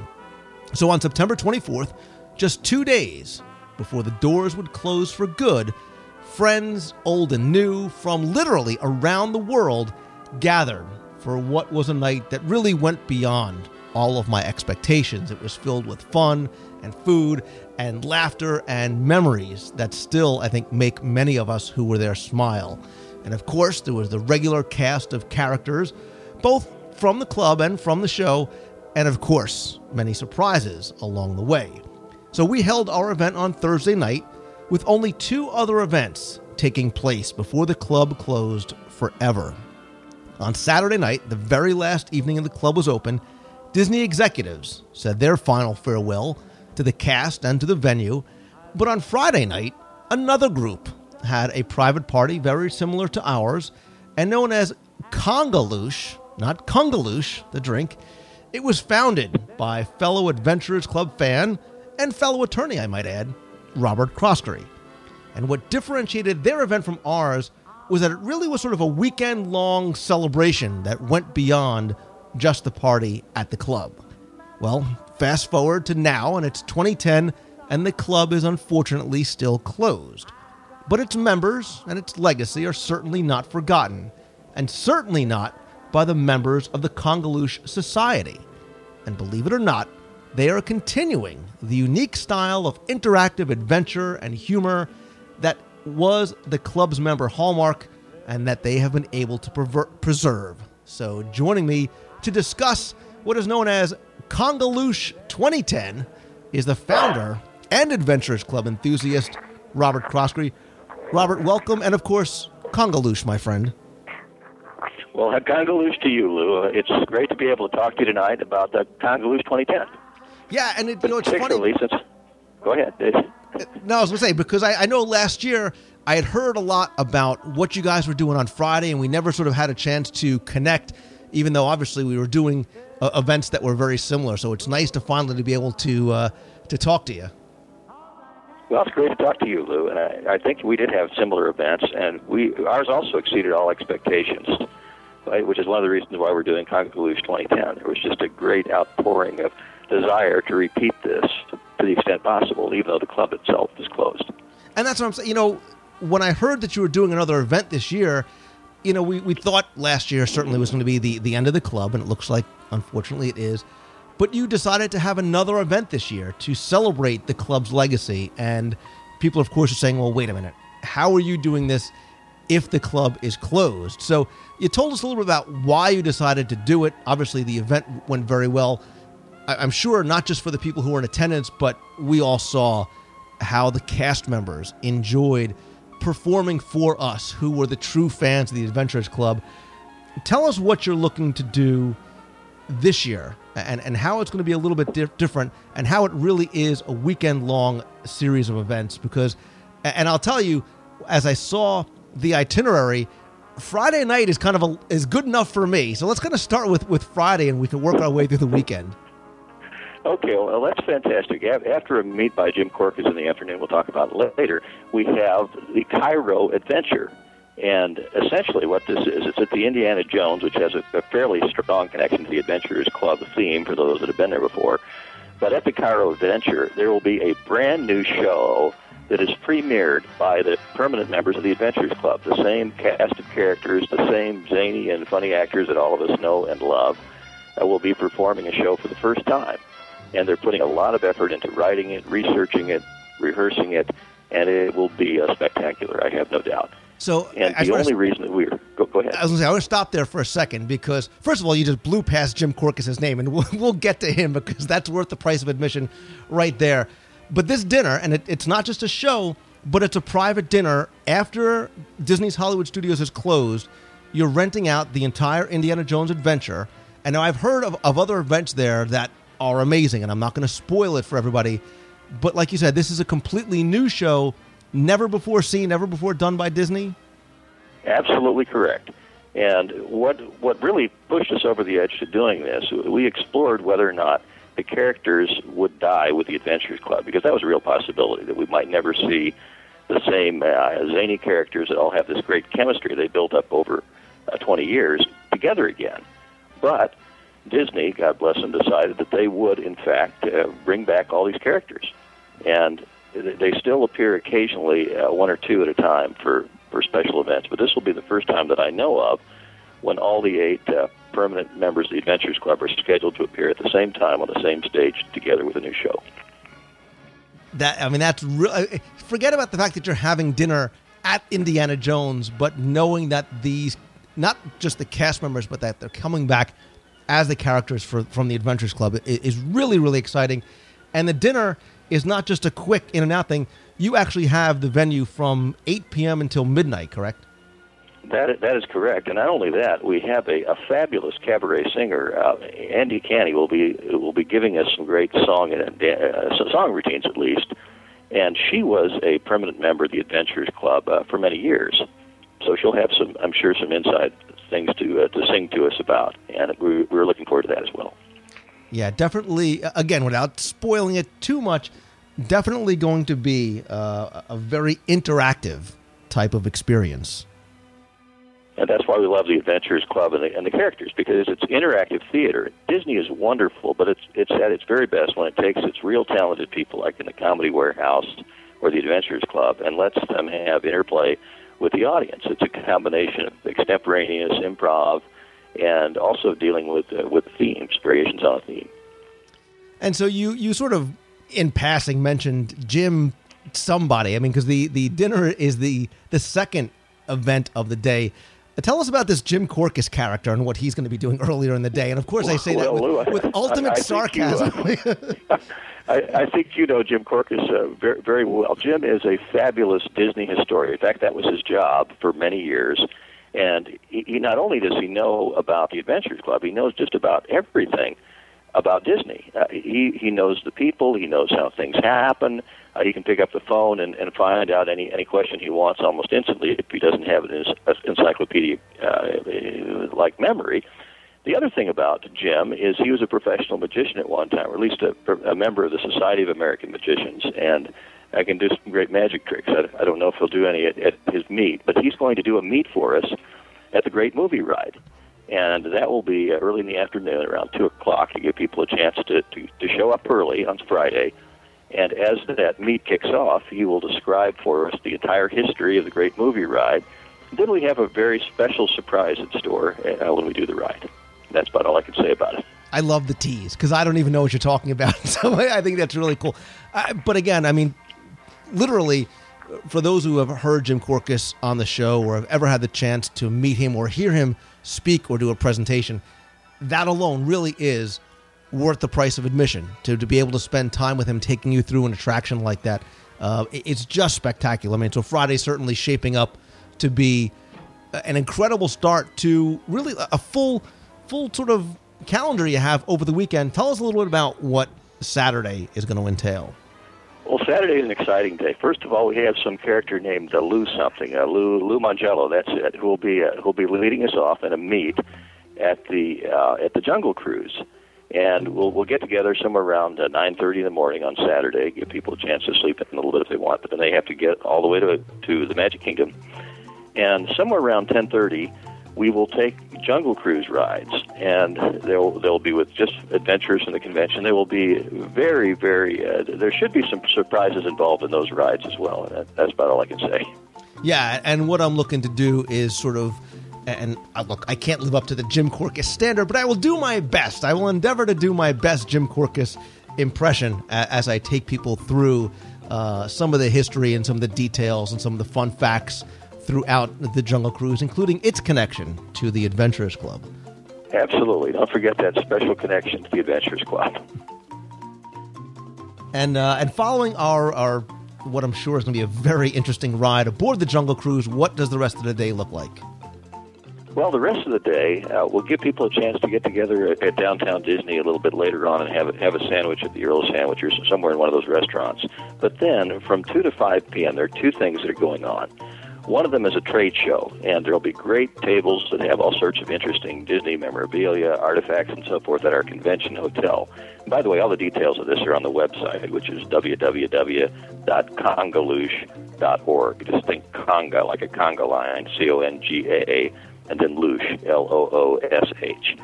So on September 24th, just two days before the doors would close for good, friends, old and new, from literally around the world gathered for what was a night that really went beyond all of my expectations. It was filled with fun and food and laughter and memories that still, I think, make many of us who were there smile. And of course, there was the regular cast of characters, both from the club and from the show, and of course, many surprises along the way. So we held our event on Thursday night with only two other events taking place before the club closed forever. On Saturday night, the very last evening the club was open, Disney executives said their final farewell to the cast and to the venue. But on Friday night, another group had a private party very similar to ours and known as Congaloosh, not Kungaloosh, the drink. It was founded by fellow Adventurers Club fan and fellow attorney, I might add, Robert Croskery. And what differentiated their event from ours was that it really was sort of a weekend long celebration that went beyond just the party at the club. Well, fast forward to now, and it's 2010, and the club is unfortunately still closed. But its members and its legacy are certainly not forgotten, and certainly not by the members of the Congoloosh Society. And believe it or not, they are continuing the unique style of interactive adventure and humor that was the club's member hallmark and that they have been able to preserve. So, joining me to discuss what is known as Congoloosh 2010 is the founder and Adventurers Club enthusiast, Robert Croskery. Robert, welcome, and of course, Congoloosh, my friend. Well, Congoloosh to you, Lou. Uh, It's great to be able to talk to you tonight about the Congoloosh 2010. Yeah, and it, you know, it's funny. since. Go ahead. No, I was going to say, because I, I know last year I had heard a lot about what you guys were doing on Friday, and we never sort of had a chance to connect, even though obviously we were doing uh, events that were very similar. So it's nice to finally to be able to uh, to talk to you. Well, it's great to talk to you, Lou. And I, I think we did have similar events, and we ours also exceeded all expectations, right? Which is one of the reasons why we're doing Congoloosh 2010. There was just a great outpouring of desire to repeat this to the extent possible, even though the club itself is closed. And that's what I'm saying. You know, when I heard that you were doing another event this year, you know, we, we thought last year certainly was going to be the, the end of the club, and it looks like, unfortunately, it is. But you decided to have another event this year to celebrate the club's legacy. And people, of course, are saying, well, wait a minute. How are you doing this if the club is closed? So you told us a little bit about why you decided to do it. Obviously, the event went very well. I- I'm sure not just for the people who were in attendance, but we all saw how the cast members enjoyed performing for us, who were the true fans of the Adventurers Club. Tell us what you're looking to do this year and, and how it's going to be a little bit dif- different and how it really is a weekend long series of events. Because, and I'll tell you, as I saw the itinerary, Friday night is kind of a, is good enough for me. So let's kind of start with, with Friday and we can work our way through the weekend. Okay, well, that's fantastic. After a meet by Jim Korkis in the afternoon, we'll talk about it later, we have the Cairo Adventure. And essentially, what this is, it's at the Indiana Jones, which has a, a fairly strong connection to the Adventurers Club theme for those that have been there before. But at the Cairo Adventure, there will be a brand new show that is premiered by the permanent members of the Adventurers Club. The same cast of characters, the same zany and funny actors that all of us know and love, uh, will be performing a show for the first time and they're putting a lot of effort into writing it, researching it, rehearsing it, and it will be uh, spectacular. I have no doubt. So And I the only reason that we're go, go ahead. I was going to say, I want to stop there for a second because, first of all, you just blew past Jim Korkis's name, and we'll, we'll get to him because that's worth the price of admission right there. But this dinner, and it, it's not just a show, but it's a private dinner after Disney's Hollywood Studios is closed. You're renting out the entire Indiana Jones adventure. And now I've heard of, of other events there that are amazing, and I'm not going to spoil it for everybody. But like you said, this is a completely new show, never before seen, never before done by Disney. Absolutely correct. And what what really pushed us over the edge to doing this, we explored whether or not the characters would die with the Adventurers Club because that was a real possibility that we might never see the same uh, zany characters that all have this great chemistry they built up over uh, 20 years together again. But Disney, God bless them, decided that they would, in fact, uh, bring back all these characters, and they still appear occasionally, uh, one or two at a time, for for special events. But this will be the first time that I know of when all the eight uh, permanent members of the Adventures Club are scheduled to appear at the same time on the same stage together with a new show. that I mean that's real. Forget about the fact that you're having dinner at Indiana Jones, but knowing that these not just the cast members, but that they're coming back as the characters for, from the Adventures Club is really really exciting. And the dinner is not just a quick in and out thing. You actually have the venue from 8 p.m. until midnight, correct? That that is correct, and not only that, we have a, a fabulous cabaret singer, uh, Andy Canny, will be will be giving us some great song and uh, song routines at least. And she was a permanent member of the Adventures Club uh, for many years, so she'll have some, I'm sure, some inside things to uh, to sing to us about, and we, we're looking forward to that as well. Yeah, definitely. Again, without spoiling it too much, definitely going to be uh, a very interactive type of experience. And that's why we love the Adventurers Club and the, and the characters because it's interactive theater. Disney is wonderful, but it's it's at its very best when it takes its real talented people, like in the Comedy Warehouse or the Adventurers Club, and lets them have interplay with the audience. It's a combination of extemporaneous improv and also dealing with uh, with themes, variations on a theme. And so you you sort of in passing mentioned Jim somebody. I mean, because the the dinner is the the second event of the day. Tell us about this Jim Korkis character and what he's going to be doing earlier in the day. And of course, I say that Well, Lou, with, I- with ultimate I- I think you, uh, sarcasm. I, I think you know Jim Korkis uh, very, very well. Jim is a fabulous Disney historian. In fact, that was his job for many years. And he, he not only does he know about the Adventures Club, he knows just about everything about Disney. Uh, he he knows the people. He knows how things happen. Uh, he can pick up the phone and, and find out any any question he wants almost instantly if he doesn't have an en- encyclopedia uh, like memory. The other thing about Jim is he was a professional magician at one time, or at least a, a member of the Society of American Magicians, and I can do some great magic tricks. I, I don't know if he'll do any at, at his meet, but he's going to do a meet for us at the Great Movie Ride, and that will be uh, early in the afternoon, around two o'clock, to give people a chance to to, to show up early on Friday. And as that meet kicks off, he will describe for us the entire history of the Great Movie Ride. Then we have a very special surprise in store uh, when we do the ride. That's about all I can say about it. I love the tease because I don't even know what you're talking about. So I I think that's really cool. Uh, but again, I mean, literally, for those who have heard Jim Korkis on the show or have ever had the chance to meet him or hear him speak or do a presentation, that alone really is worth the price of admission to, to be able to spend time with him taking you through an attraction like that. Uh, it's just spectacular. I mean, so Friday's certainly shaping up to be an incredible start to really a- a full, full sort of calendar you have over the weekend. Tell us a little bit about what Saturday is going to entail. Well, Saturday is an exciting day. First of all, we have some character named uh, Lou something, uh, Lou Lou Mongello. That's it. Who will be uh, who will be leading us off in a meet at the uh, at the Jungle Cruise, and we'll we'll get together somewhere around uh, nine thirty in the morning on Saturday. Give people a chance to sleep in a little bit if they want, but then they have to get all the way to to the Magic Kingdom, and somewhere around ten thirty. We will take Jungle Cruise rides, and they'll they'll be with just adventurers in the convention. They will be very, very. Uh, there should be some surprises involved in those rides as well, and that, that's about all I can say. Yeah, and what I'm looking to do is sort of, and uh, look, I can't live up to the Jim Korkis standard, but I will do my best. I will endeavor to do my best Jim Korkis impression as I take people through uh, some of the history and some of the details and some of the fun facts throughout the Jungle Cruise, including its connection to the Adventurers Club. Absolutely, don't forget that special connection to the Adventurers Club. And uh, and following our our what I'm sure is going to be a very interesting ride aboard the Jungle Cruise, what does the rest of the day look like? Well, the rest of the day, uh, we'll give people a chance to get together at, at downtown Disney a little bit later on and have a, have a sandwich at the Earl Sandwich or somewhere in one of those restaurants. But then, from 2 to 5 p.m., there are two things that are going on. One of them is a trade show, and there'll be great tables that have all sorts of interesting Disney memorabilia, artifacts, and so forth at our convention hotel. And by the way, all the details of this are on the website, which is www.congaloosh.org. Just think conga, like a conga line, C O N G A A, and then loosh, L O O S H.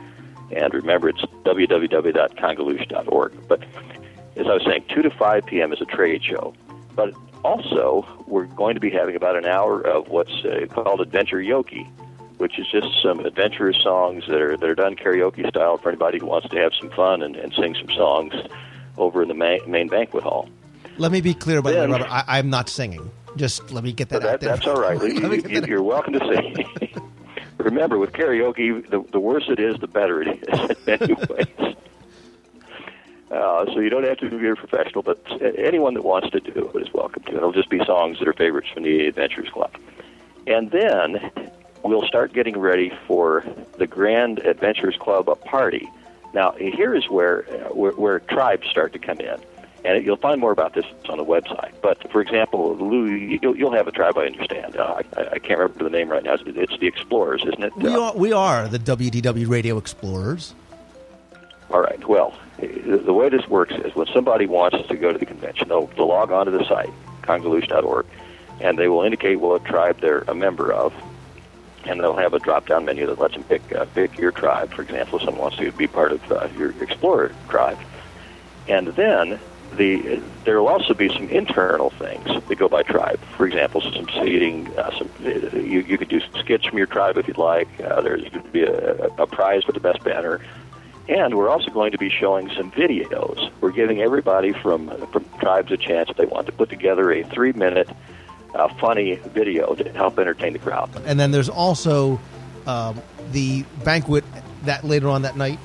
And remember, it's www.congaloosh.org. But as I was saying, 2 to 5 p.m. is a trade show. But also, we're going to be having about an hour of what's uh, called Adventure Yoki, which is just some adventurous songs that are that are done karaoke style for anybody who wants to have some fun and, and sing some songs over in the main, main banquet hall. Let me be clear, by the way, Robert. I, I'm not singing. Just let me get that, But out that, there. that's all right. You, me get you, that- you're welcome to sing. Remember, with karaoke, the, the worse it is, the better it is in many ways. Uh, so you don't have to be a professional, but anyone that wants to do it is welcome to. It'll just be songs that are favorites from the Adventures Club. And then we'll start getting ready for the Grand Adventures Club party. Now, here is where, where, where tribes start to come in. And you'll find more about this on the website. But for example, Lou, you'll, you'll have a tribe, I understand. Uh, I, I can't remember the name right now. It's, it's the Explorers, isn't it? we are we are the WDW Radio Explorers. All right. Well, the way this works is when somebody wants to go to the convention, they'll, they'll log on to the site, congaloosh.org, and they will indicate what tribe they're a member of. and they'll have a drop-down menu that lets them pick uh, pick your tribe. For example, if someone wants to be part of uh, your explorer tribe, and then the there will also be some internal things that go by tribe. For example, some seating. Uh, some you, you could do skits from your tribe if you'd like. Uh, there's going to be a, a prize for the best banner, and we're also going to be showing some videos. We're giving everybody from from tribes a chance if they want to put together a three minute. Uh, funny video to help entertain the crowd. And then there's also um, the banquet that later on that night.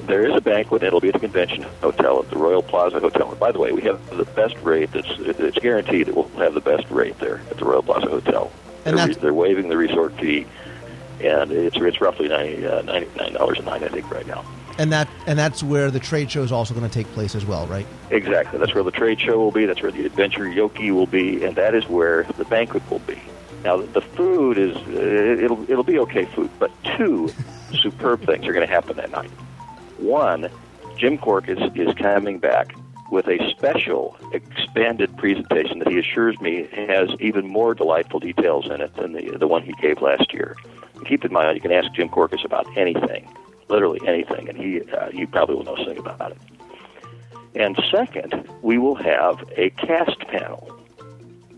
There is a banquet. It'll be at the convention hotel at the Royal Plaza Hotel. And by the way, we have the best rate. That's it's guaranteed that we'll have the best rate there at the Royal Plaza Hotel. And they're, they're waiving the resort fee, and it's it's roughly ninety uh, ninety nine dollars a night, I think, right now. And that and that's where the trade show is also going to take place as well, right? Exactly. That's where the trade show will be. That's where the adventure yoki will be, and that is where the banquet will be. Now, the food is uh, it'll it'll be okay food, but two superb things are going to happen that night. One, Jim Korkis is coming back with a special expanded presentation that he assures me has even more delightful details in it than the the one he gave last year. Keep in mind, you can ask Jim Korkis about anything, literally anything, and he uh, probably will know something about it. And second, we will have a cast panel.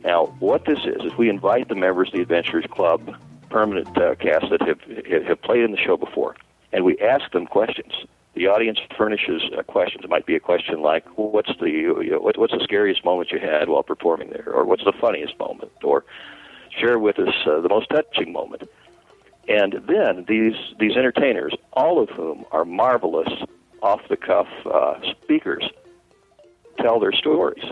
Now, what this is is we invite the members of the Adventurers Club permanent uh, cast that have have played in the show before, and we ask them questions. The audience furnishes uh, questions. It might be a question like, "What's the you know, what, what's the scariest moment you had while performing there?" or "What's the funniest moment?" or "Share with us uh, the most touching moment." And then these these entertainers, all of whom are marvelous off the cuff uh, speakers, tell their stories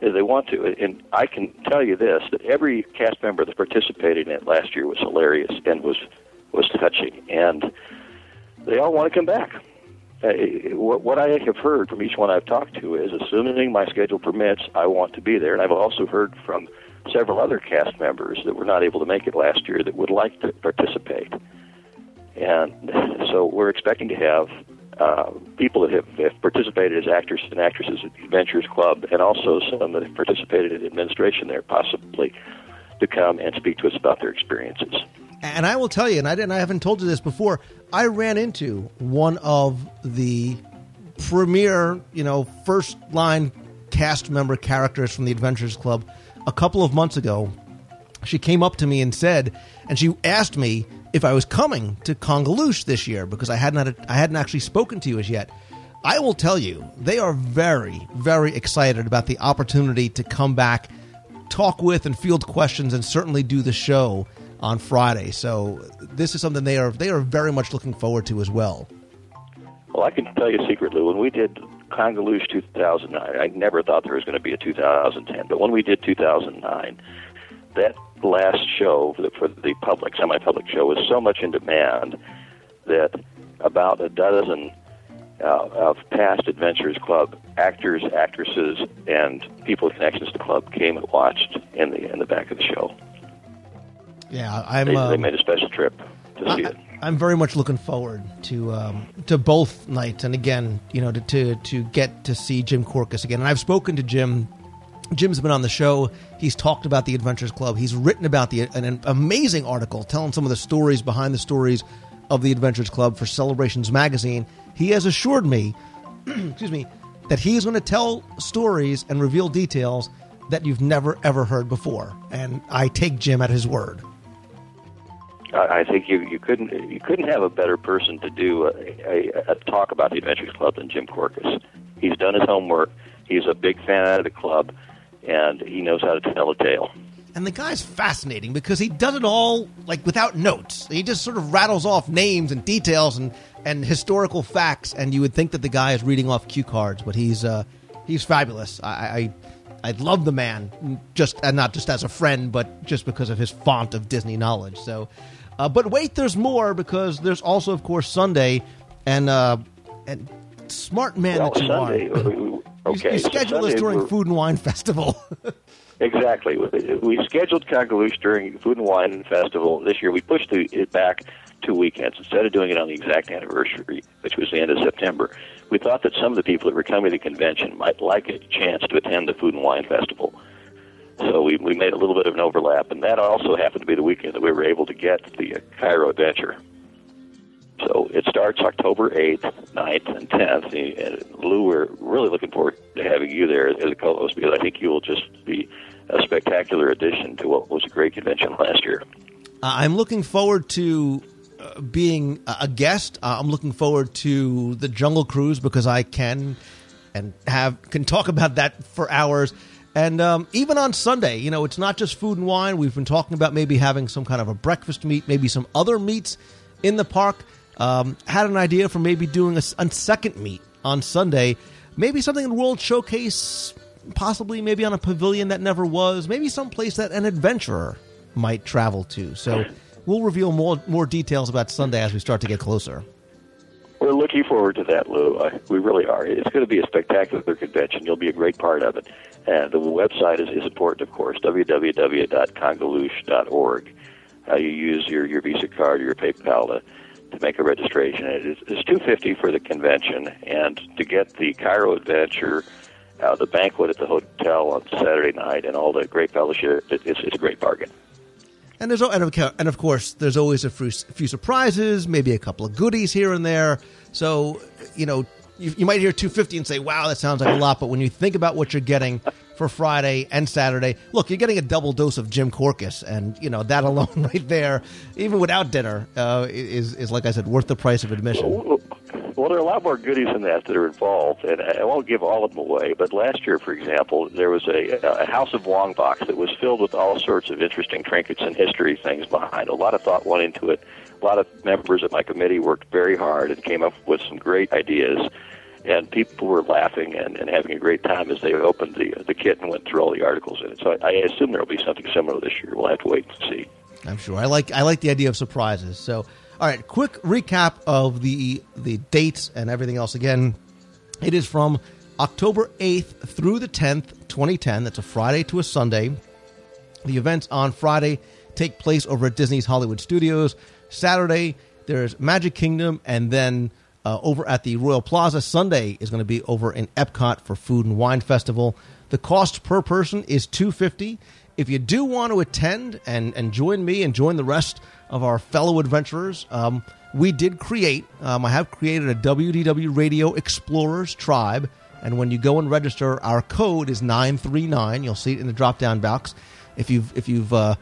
if they want to. And I can tell you this: that every cast member that participated in it last year was hilarious and was was touching, and they all want to come back. Uh, what, what I have heard from each one I've talked to is, assuming my schedule permits, I want to be there. And I've also heard from several other cast members that were not able to make it last year that would like to participate. And so we're expecting to have uh, people that have, have participated as actors and actresses at the Adventures Club, and also some that have participated in administration there, possibly to come and speak to us about their experiences. And I will tell you, and I didn't, I haven't told you this before. I ran into one of the premier, you know, first line cast member characters from the Adventures Club a couple of months ago. She came up to me and said, and she asked me if I was coming to Kungaloosh this year because I hadn't had a, I hadn't actually spoken to you as yet. I will tell you, they are very, very excited about the opportunity to come back, talk with, and field questions, and certainly do the show on Friday. So this is something they are they are very much looking forward to as well. Well, I can tell you secretly, when we did Kungaloosh 2009, I never thought there was going to be a 2010, but when we did 2009, that last show for the, for the public, semi-public show, was so much in demand that about a dozen uh, of past Adventures Club actors, actresses, and people with connections to the club came and watched in the in the back of the show. Yeah, I'm. They, they um, made a special trip to see it. I'm very much looking forward to um, to both nights, and again, you know, to, to to get to see Jim Korkis again. And I've spoken to Jim. Jim's been on the show. He's talked about the Adventures Club. He's written about the an, an amazing article telling some of the stories behind the stories of the Adventures Club for Celebrations magazine. He has assured me, excuse me, that he is going to tell stories and reveal details that you've never ever heard before. And I take Jim at his word. I think you, you couldn't you couldn't have a better person to do a, a, a talk about the Adventures Club than Jim Korkis. He's done his homework. He's a big fan of the club, and he knows how to tell a tale. And the guy's fascinating because he does it all like without notes. He just sort of rattles off names and details and, and historical facts, and you would think that the guy is reading off cue cards, but he's uh, he's fabulous. I, I I love the man, just and not just as a friend, but just because of his font of Disney knowledge. So, uh, but wait, there's more because there's also, of course, Sunday, and uh, and smart man Well, that you Sunday, are. we- okay, you so schedule this during Food and Wine Festival. Exactly. We scheduled Kungaloosh during Food and Wine Festival this year. We pushed it back two weekends instead of doing it on the exact anniversary, which was the end of September. We thought that some of the people that were coming to the convention might like a chance to attend the Food and Wine Festival. So we we made a little bit of an overlap, and that also happened to be the weekend that we were able to get the Cairo Adventure. So it starts October 8th, 9th, and 10th. And Lou, we're really looking forward to having you there as a co-host because I think you will just be a spectacular addition to what was a great convention last year. Uh, I'm looking forward to uh, being a a guest. Uh, I'm looking forward to the Jungle Cruise because I can and have can talk about that for hours. And um, even on Sunday, you know, it's not just food and wine. We've been talking about maybe having some kind of a breakfast meet, maybe some other meets in the park. Um, had an idea for maybe doing a second meet on Sunday, maybe something in World Showcase, possibly maybe on a pavilion that never was, maybe someplace that an adventurer might travel to. So we'll reveal more more details about Sunday as we start to get closer. We're looking forward to that, Lou. I, we really are. It's going to be a spectacular convention. You'll be a great part of it. And the website is, is important, of course, www.kungaloosh.org. Uh, you use your, your Visa card or your PayPal to, to make a registration. It is, it's two fifty for the convention, and to get the Cairo Adventure, uh, the banquet at the hotel on Saturday night, and all the great fellowship, it, it's, it's a great bargain. And there's and of, and of course there's always a few, few surprises, maybe a couple of goodies here and there. So you know you, you might hear 250 and say, "Wow, that sounds like a lot." But when you think about what you're getting for Friday and Saturday, look, you're getting a double dose of Jim Korkis, and you know that alone right there, even without dinner, uh, is is like I said, worth the price of admission. Well, there are a lot more goodies than that that are involved, and I won't give all of them away. But last year, for example, there was a, a House of Wong box that was filled with all sorts of interesting trinkets and history things behind. A lot of thought went into it. A lot of members of my committee worked very hard and came up with some great ideas. And people were laughing and, and having a great time as they opened the the kit and went through all the articles in it. So I, I assume there will be something similar this year. We'll have to wait and see. I'm sure. I like I like the idea of surprises. So, all right, quick recap of the the dates and everything else. Again, it is from October 8th through the 10th, 2010. That's a Friday to a Sunday. The events on Friday take place over at Disney's Hollywood Studios. Saturday, there's Magic Kingdom, and then uh, over at the Royal Plaza. Sunday is going to be over in Epcot for Food and Wine Festival. The cost per person is two fifty. If you do want to attend and, and join me and join the rest of our fellow adventurers, um, we did create. Um, I have created a WDW Radio Explorers Tribe, and when you go and register, our code is nine three nine. You'll see it in the drop down box. If you've if you've uh,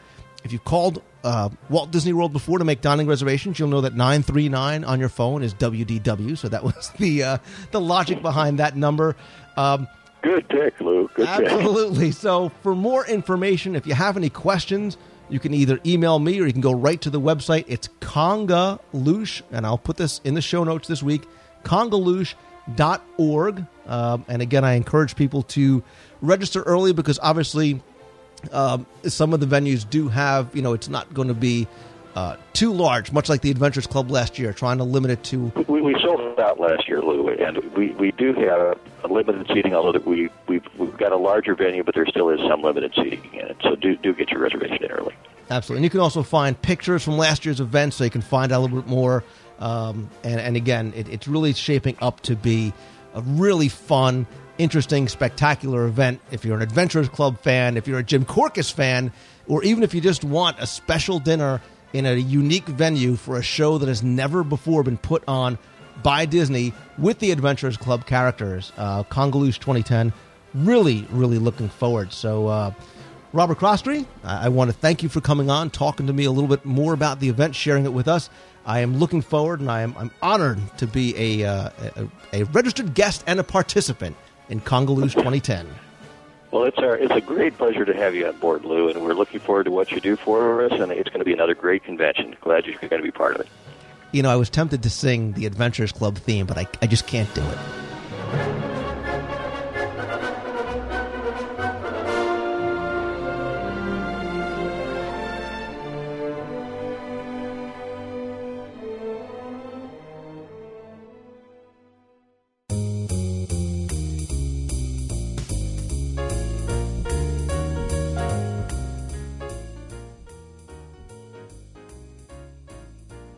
if you've called uh, Walt Disney World before to make dining reservations, you'll know that 939 on your phone is WDW. So that was the uh, the logic behind that number. Um, Good pick, Luke. Good pick. absolutely. So for more information, if you have any questions, you can either email me or you can go right to the website. It's Conga Loosh, and I'll put this in the show notes this week, kungaloosh.org. Um, and again, I encourage people to register early because obviously um, some of the venues do have, you know, it's not going to be uh, too large, much like the Adventures Club last year, trying to limit it to. We, we sold out last year, Lou, and we, we do have a limited seating. Although we we've, we've got a larger venue, but there still is some limited seating in it. So do do get your reservation in early. Absolutely. And you can also find pictures from last year's event so you can find out a little bit more. Um, and, and again, it, it's really shaping up to be a really fun, interesting, spectacular event. If you're an Adventurers Club fan, if you're a Jim Korkis fan, or even if you just want a special dinner in a unique venue for a show that has never before been put on by Disney with the Adventurers Club characters, uh, Kungaloosh 2010. Really, really looking forward. So, uh, Robert Croskery, I I want to thank you for coming on, talking to me a little bit more about the event, sharing it with us. I am looking forward, and I am I'm honored to be a uh, a, a registered guest and a participant in Kungaloosh 2010. Well, it's our it's a great pleasure to have you on board, Lou, and we're looking forward to what you do for us. And it's going to be another great convention. Glad you're going to be part of it. You know, I was tempted to sing the Adventurers Club theme, but I, I just can't do it.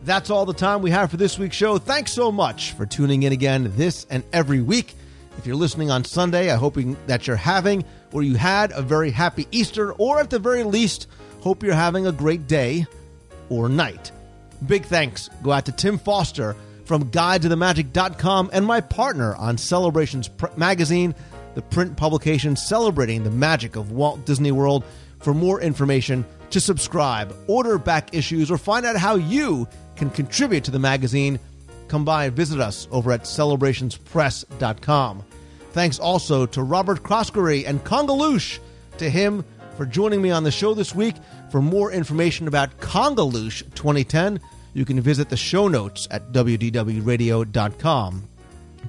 That's all the time we have for this week's show. Thanks so much for tuning in again this and every week. If you're listening on Sunday, I hope that you're having or you had a very happy Easter, or at the very least, hope you're having a great day or night. Big thanks go out to Tim Foster from GuideToTheMagic.com and my partner on Celebrations Pr- Magazine, the print publication celebrating the magic of Walt Disney World. For more information, to subscribe, order back issues, or find out how you can contribute to the magazine, come by and visit us over at celebrationspress.com. Thanks also to Robert Croskery and Kungaloosh, to him for joining me on the show this week. For more information about Kungaloosh 2010, you can visit the show notes at wdwradio.com.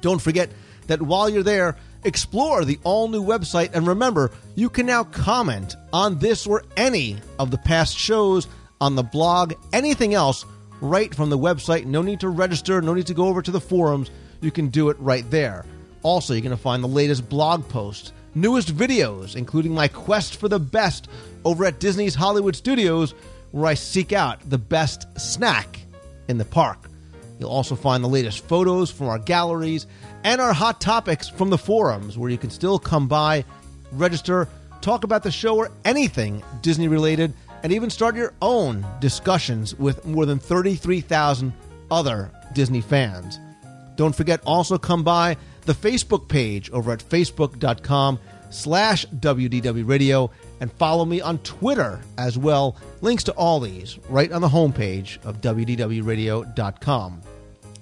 Don't forget that while you're there, explore the all new website and remember, you can now comment on this or any of the past shows on the blog, anything else, right from the website. No need to register, no need to go over to the forums. You can do it right there. Also, you're going to find the latest blog posts, newest videos, including my quest for the best over at Disney's Hollywood Studios, where I seek out the best snack in the park. You'll also find the latest photos from our galleries and our hot topics from the forums, where you can still come by, register, talk about the show or anything Disney related, and even start your own discussions with more than 33,000 other Disney fans. Don't forget, also come by the Facebook page over at facebook.com slash WDW Radio and follow me on Twitter as well. Links to all these right on the homepage of WDWRadio.com.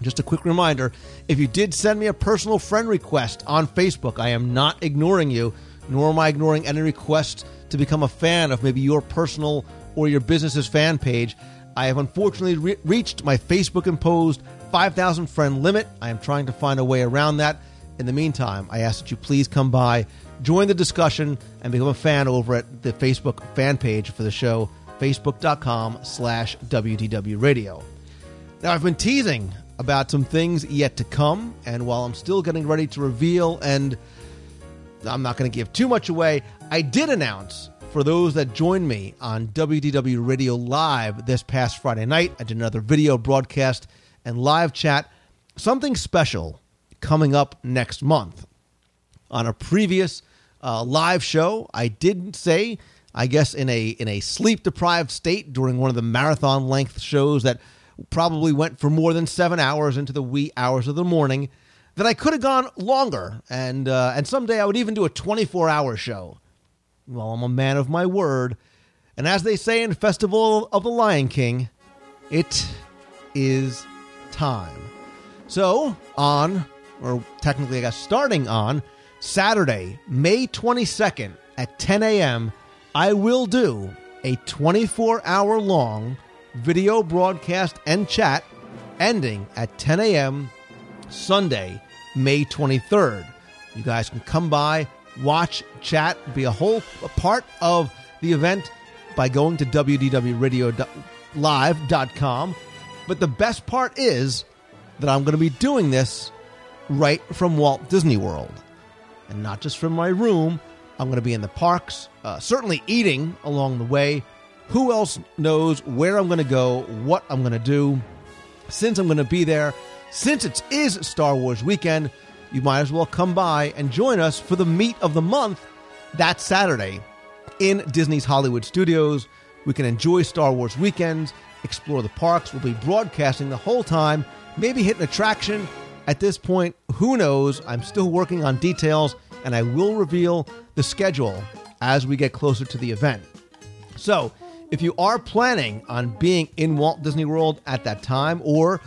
Just a quick reminder if you did send me a personal friend request on Facebook, I am not ignoring you, nor am I ignoring any request to become a fan of maybe your personal or your business's fan page. I have unfortunately re- reached my Facebook imposed 5,000 friend limit. I am trying to find a way around that. In the meantime, I ask that you please come by, join the discussion, and become a fan over at the Facebook fan page for the show, facebook.com slash WDW Radio. Now, I've been teasing about some things yet to come, and while I'm still getting ready to reveal, and I'm not going to give too much away, I did announce for those that joined me on WDW Radio Live this past Friday night. I did another video broadcast and live chat, something special coming up next month. On a previous uh, live show, I did say, I guess in a in a sleep deprived state during one of the marathon length shows that probably went for more than seven hours into the wee hours of the morning, that I could have gone longer, and uh, and someday I would even do a 24 hour show. Well, I'm a man of my word, and as they say in Festival of the Lion King, it is time. So on, or technically I guess starting on Saturday, May 22nd at 10 a.m., I will do a 24 hour long video broadcast and chat ending at 10 a.m. Sunday, May 23rd. You guys can come by, watch, chat, be a whole a part of the event by going to www.live.com. But the best part is that I'm going to be doing this right from Walt Disney World. And not just from my room, I'm going to be in the parks, uh, certainly eating along the way. Who else knows where I'm going to go, what I'm going to do? Since I'm going to be there, since it is Star Wars weekend, you might as well come by and join us for the meet of the month that Saturday in Disney's Hollywood Studios. We can enjoy Star Wars weekends, explore the parks. We'll be broadcasting the whole time, maybe hit an attraction. At this point, who knows? I'm still working on details, and I will reveal the schedule as we get closer to the event. So, if you are planning on being in Walt Disney World at that time, or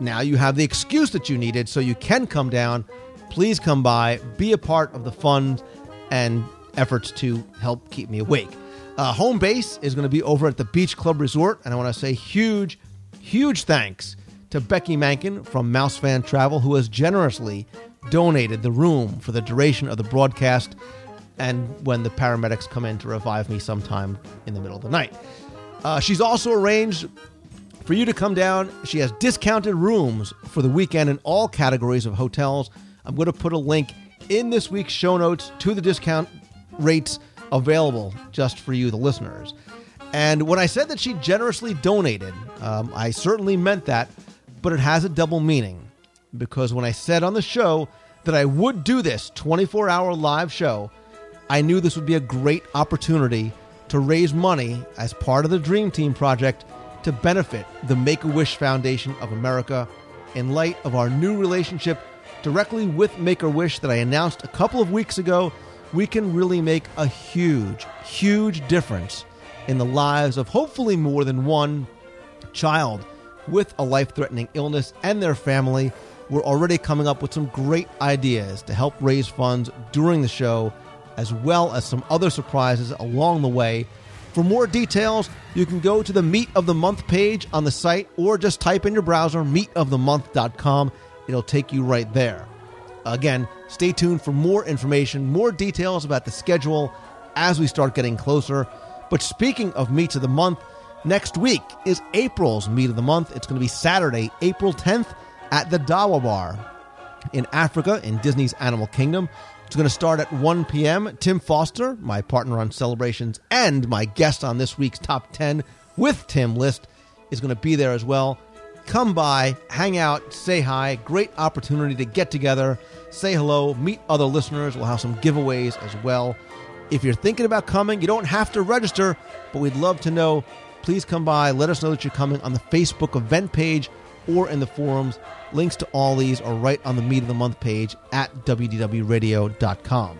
now you have the excuse that you needed so you can come down, please come by, be a part of the fun and efforts to help keep me awake. Uh, home base is going to be over at the Beach Club Resort, and I want to say huge, huge thanks to Becky Mankin from Mouse Fan Travel, who has generously donated the room for the duration of the broadcast and when the paramedics come in to revive me sometime in the middle of the night. Uh, she's also arranged for you to come down. She has discounted rooms for the weekend in all categories of hotels. I'm going to put a link in this week's show notes to the discount rates available just for you, the listeners. And when I said that she generously donated, um, I certainly meant that, but it has a double meaning. Because when I said on the show that I would do this 24 hour live show, I knew this would be a great opportunity to raise money as part of the Dream Team project to benefit the Make a Wish Foundation of America in light of our new relationship directly with Make a Wish that I announced a couple of weeks ago. We can really make a huge, huge difference in the lives of hopefully more than one child with a life threatening illness and their family. We're already coming up with some great ideas to help raise funds during the show, as well as some other surprises along the way. For more details, you can go to the Meet of the Month page on the site or just type in your browser meetofthemonth.com. It'll take you right there. Again, stay tuned for more information, more details about the schedule as we start getting closer. But speaking of Meets of the Month, next week is April's Meet of the Month. It's going to be Saturday, April 10th at the Dawa Bar in Africa in Disney's Animal Kingdom. It's going to start at 1 p.m. Tim Foster, my partner on celebrations and my guest on this week's Top 10 with Tim List, is going to be there as well. Come by, hang out, say hi. Great opportunity to get together, say hello, meet other listeners. We'll have some giveaways as well. If you're thinking about coming, you don't have to register, but we'd love to know. Please come by. Let us know that you're coming on the Facebook event page or in the forums. Links to all these are right on the Meet of the Month page at WDWRadio.com.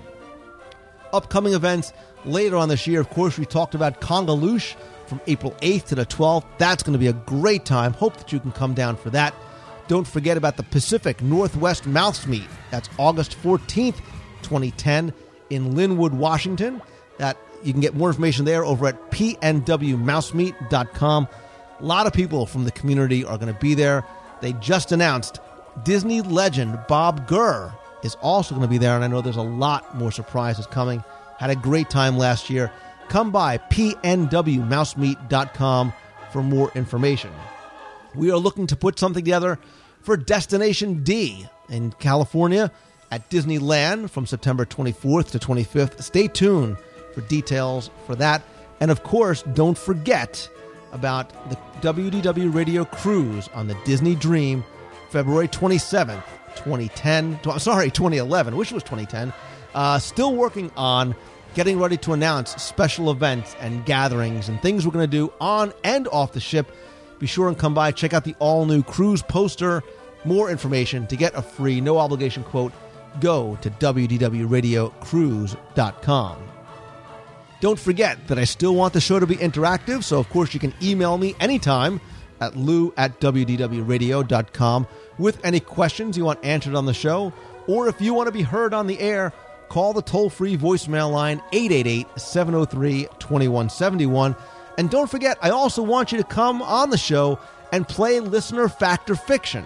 Upcoming events later on this year, of course, we talked about Kungaloosh from April 8th to the 12th. That's going to be a great time. Hope that you can come down for that. Don't forget about the Pacific Northwest Mouse Meet. That's August 14th, 2010 in Lynnwood, Washington. That you can get more information there over at pnwmousemeet.com. A lot of people from the community are going to be there. They just announced Disney legend Bob Gurr is also going to be there, and I know there's a lot more surprises coming. Had a great time last year. Come by pnwmousemeet.com for more information. We are looking to put something together for Destination D in California at Disneyland from September 24th to 25th. Stay tuned for details for that. And of course, don't forget about the WDW Radio Cruise on the Disney Dream, February 27th, 2010. tw- Sorry, 2011. Wish it was 2010. Uh, still working on getting ready to announce special events and gatherings and things we're going to do on and off the ship. Be sure and come by, check out the all new cruise poster. More information to get a free, no obligation quote. Go to WDWRadioCruise.com. Don't forget that I still want the show to be interactive, so of course you can email me anytime at lou at WDWRadio.com with any questions you want answered on the show, or if you want to be heard on the air, call the toll free voicemail line 888 703 2171. And don't forget, I also want you to come on the show and play Listener Fact or Fiction.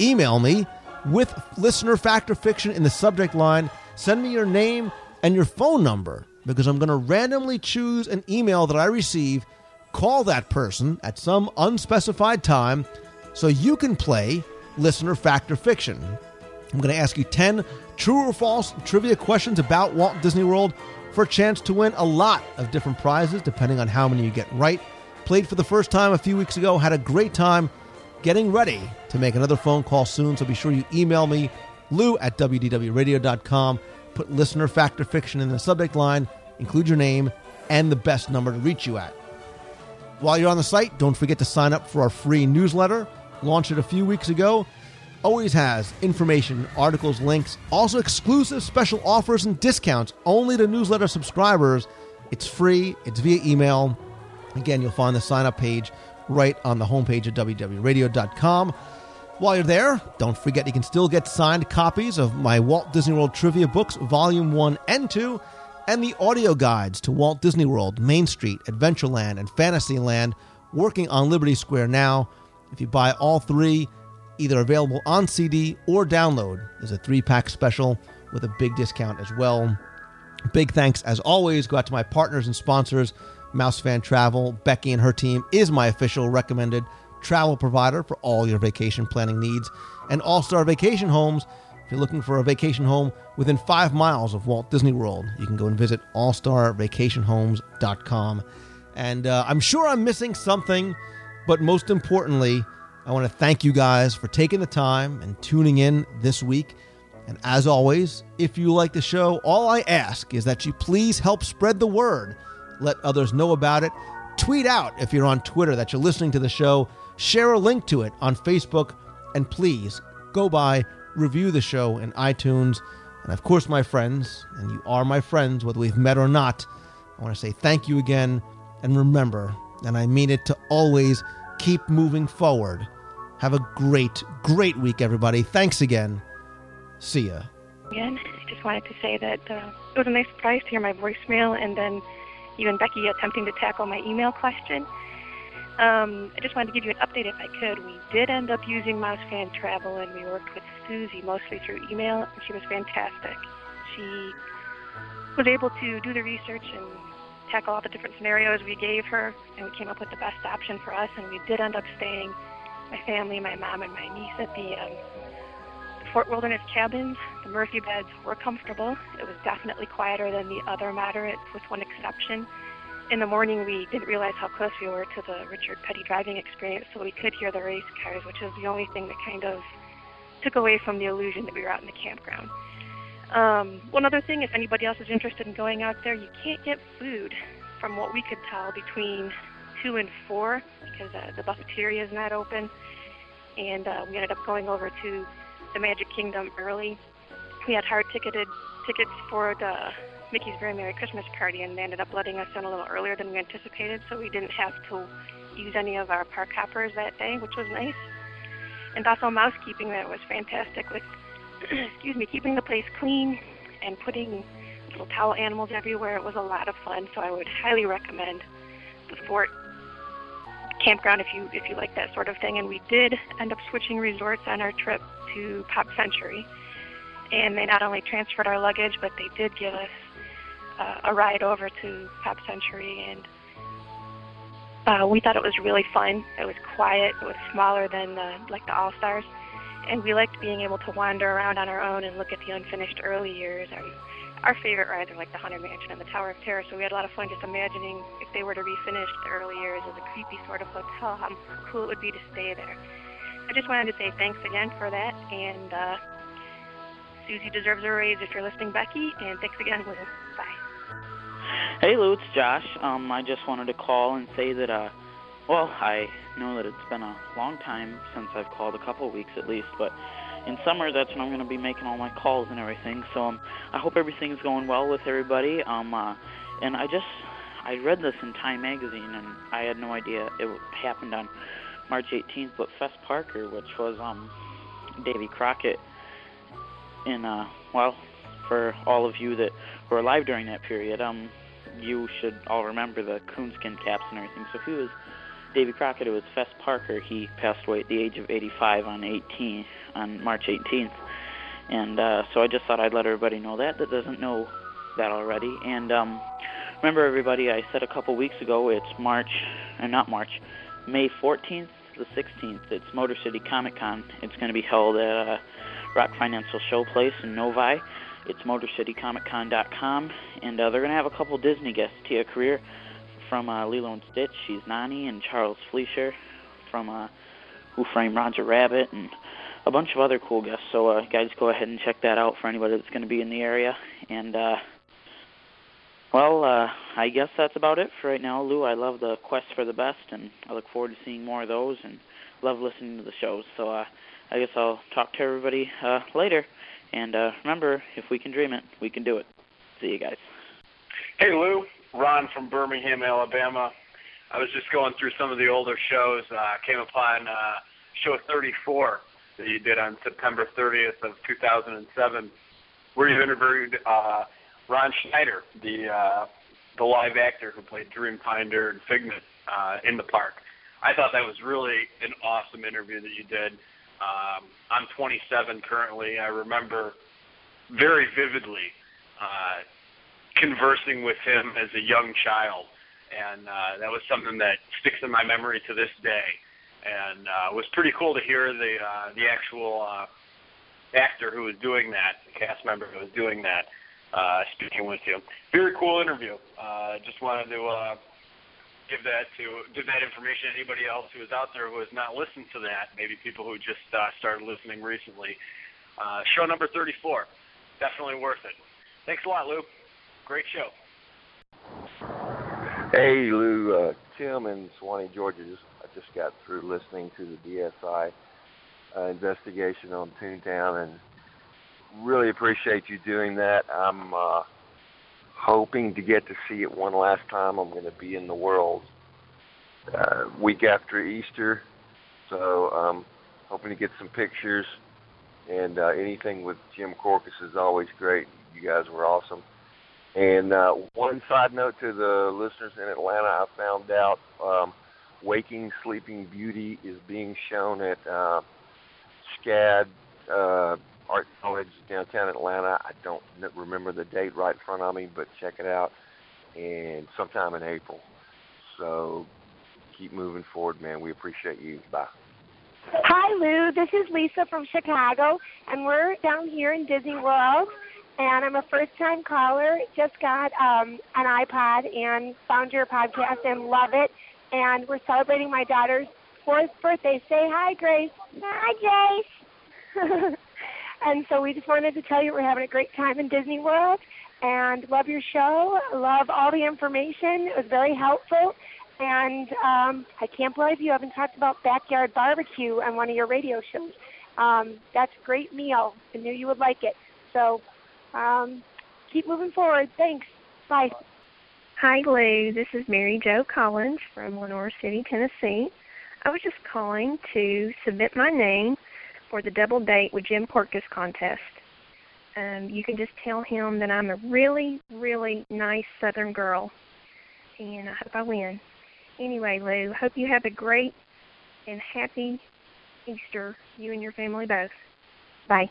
Email me with Listener Fact or Fiction in the subject line. Send me your name and your phone number because I'm going to randomly choose an email that I receive, call that person at some unspecified time so you can play Listener Fact or Fiction. I'm going to ask you 10 true or false trivia questions about Walt Disney World for a chance to win a lot of different prizes depending on how many you get right. Played for the first time a few weeks ago, had a great time getting ready to make another phone call soon, so be sure you email me, lou at wdwradio.com. Put listener fact or fiction in the subject line, include your name and the best number to reach you at. While you're on the site, don't forget to sign up for our free newsletter. Launched it a few weeks ago. Always has information, articles, links, also exclusive special offers and discounts only to newsletter subscribers. It's free, it's via email. Again, you'll find the sign up page right on the homepage at www.radio.com. While you're there, don't forget you can still get signed copies of my Walt Disney World trivia books, Volume 1 and 2, and the audio guides to Walt Disney World, Main Street, Adventureland, and Fantasyland, working on Liberty Square now. If you buy all three, either available on CD or download, is a three pack special with a big discount as well. Big thanks, as always, go out to my partners and sponsors, Mouse Fan Travel. Becky and her team is my official recommended travel provider for all your vacation planning needs. And All Star Vacation Homes, if you're looking for a vacation home within five miles of Walt Disney World, you can go and visit allstarvacationhomes.com. And uh, I'm sure I'm missing something, but most importantly, I want to thank you guys for taking the time and tuning in this week. And as always, if you like the show, all I ask is that you please help spread the word. Let others know about it. Tweet out if you're on Twitter that you're listening to the show. Share a link to it on Facebook. And please go by, review the show in iTunes. And of course, my friends, and you are my friends, whether we've met or not, I want to say thank you again. And remember, and I mean it to always keep moving forward. Have a great, great week, everybody. Thanks again. See ya. Again, I just wanted to say that uh, it was a nice surprise to hear my voicemail and then you and Becky attempting to tackle my email question. Um, I just wanted to give you an update if I could. We did end up using Mouse Fan Travel and we worked with Susie mostly through email and she was fantastic. She was able to do the research and tackle all the different scenarios we gave her and we came up with the best option for us and we did end up staying, my family, my mom and my niece at the um, Fort Wilderness cabins. The Murphy beds were comfortable. It was definitely quieter than the other moderates, with one exception. In the morning, we didn't realize how close we were to the Richard Petty driving experience, so we could hear the race cars, which was the only thing that kind of took away from the illusion that we were out in the campground. Um, one other thing, if anybody else is interested in going out there, you can't get food, from what we could tell, between 2 and 4 because uh, the buffeteria is not open. And uh, we ended up going over to the Magic Kingdom early. We had hard ticketed tickets for the Mickey's Very Merry Christmas Party, and they ended up letting us in a little earlier than we anticipated, so we didn't have to use any of our park hoppers that day, which was nice. And also mousekeeping that was fantastic with, excuse me, keeping the place clean and putting little towel animals everywhere. It was a lot of fun, so I would highly recommend the fort campground if you if you like that sort of thing. And we did end up switching resorts on our trip to Pop Century, and they not only transferred our luggage, but they did give us uh, a ride over to Pop Century, and uh, we thought it was really fun. It was quiet. It was smaller than the, like the All Stars, and we liked being able to wander around on our own and look at the unfinished early years. And our favorite rides are like the Haunted Mansion and the Tower of Terror, so we had a lot of fun just imagining if they were to refinish the early years as a creepy sort of hotel, how cool it would be to stay there. I just wanted to say thanks again for that, and uh, Susie deserves a raise if you're listening, Becky, and thanks again, Lou. Bye. Hey Lou, it's Josh. Um, I just wanted to call and say that, uh, well, I know that it's been a long time since I've called, a couple of weeks at least, but in summer that's when I'm going to be making all my calls and everything. So um, I hope everything's going well with everybody. Um, uh, and I just, I read this in Time Magazine, and I had no idea it happened on March 18th. But Fess Parker, which was um, Davy Crockett, in uh, well, for all of you that were alive during that period, um, you should all remember the coonskin caps and everything. So he was Davy Crockett, it was Fess Parker. He passed away at the age of 85 on 18 on March 18th, and uh, so I just thought I'd let everybody know that that doesn't know that already. And um, remember, everybody, I said a couple weeks ago it's March, or not March, May 14th to the 16th. It's Motor City Comic Con. It's going to be held at uh, Rock Financial Show Place in Novi. It's MotorCityComicCon.com, and uh, they're going to have a couple Disney guests. Tia Carrere from uh, Lilo and Stitch, she's Nani, and Charles Fleischer from uh, Who Framed Roger Rabbit, and a bunch of other cool guests. So, uh, guys, go ahead and check that out for anybody that's going to be in the area. And, uh, well, uh, I guess that's about it for right now, Lou. I love the quest for the best, and I look forward to seeing more of those, and love listening to the shows. So, uh, I guess I'll talk to everybody uh, later. And uh, remember, if we can dream it, we can do it. See you guys. Hey Lou, Ron from Birmingham, Alabama. I was just going through some of the older shows. Uh, came upon uh, show 34 that you did on September 30th of 2007, where you interviewed uh, Ron Schneider, the uh, the live actor who played Dreamfinder and Figment uh, in the park. I thought that was really an awesome interview that you did. Um, I'm 27 currently. I remember very vividly uh, conversing with him as a young child, and uh, that was something that sticks in my memory to this day. And uh, it was pretty cool to hear the uh, the actual uh, actor who was doing that, the cast member who was doing that, uh, speaking with you. Very cool interview. Uh, just wanted to uh, give that to give that information to anybody else who is out there who has not listened to that. Maybe people who just uh, started listening recently. Uh, show number 34. Definitely worth it. Thanks a lot, Lou. Great show. Hey Lou, uh, Tim in Suwanee, Georgia. Just, I just got through listening to the DSI uh, investigation on Toontown, and really appreciate you doing that. I'm uh, hoping to get to see it one last time. I'm going to be in the world uh, week after Easter, so um, hoping to get some pictures. And uh, anything with Jim Korkis is always great. You guys were awesome. And uh, one side note to the listeners in Atlanta, I found out um, Waking Sleeping Beauty is being shown at uh, SCAD uh, Art College downtown Atlanta. I don't remember the date right in front of me, but check it out. And sometime in April. So keep moving forward, man. We appreciate you. Bye. Hi, Lou. This is Lisa from Chicago, and we're down here in Disney World. And I'm a first-time caller. Just got um, an iPod and found your podcast and love it. And we're celebrating my daughter's fourth birthday. Say hi, Grace. Hi, Grace. and so we just wanted to tell you we're having a great time in Disney World, and love your show. Love all the information. It was very helpful. And um, I can't believe you haven't talked about backyard barbecue on one of your radio shows. Um, that's a great meal. I knew you would like it. So um, keep moving forward. Thanks. Bye. Hi, Lou. This is Mary Jo Collins from Lenoir City, Tennessee. I was just calling to submit my name for the double date with Jim Korkis contest. Um, you can just tell him that I'm a really, really nice Southern girl, and I hope I win. Anyway, Lou, hope you have a great and happy Easter, you and your family both. Bye.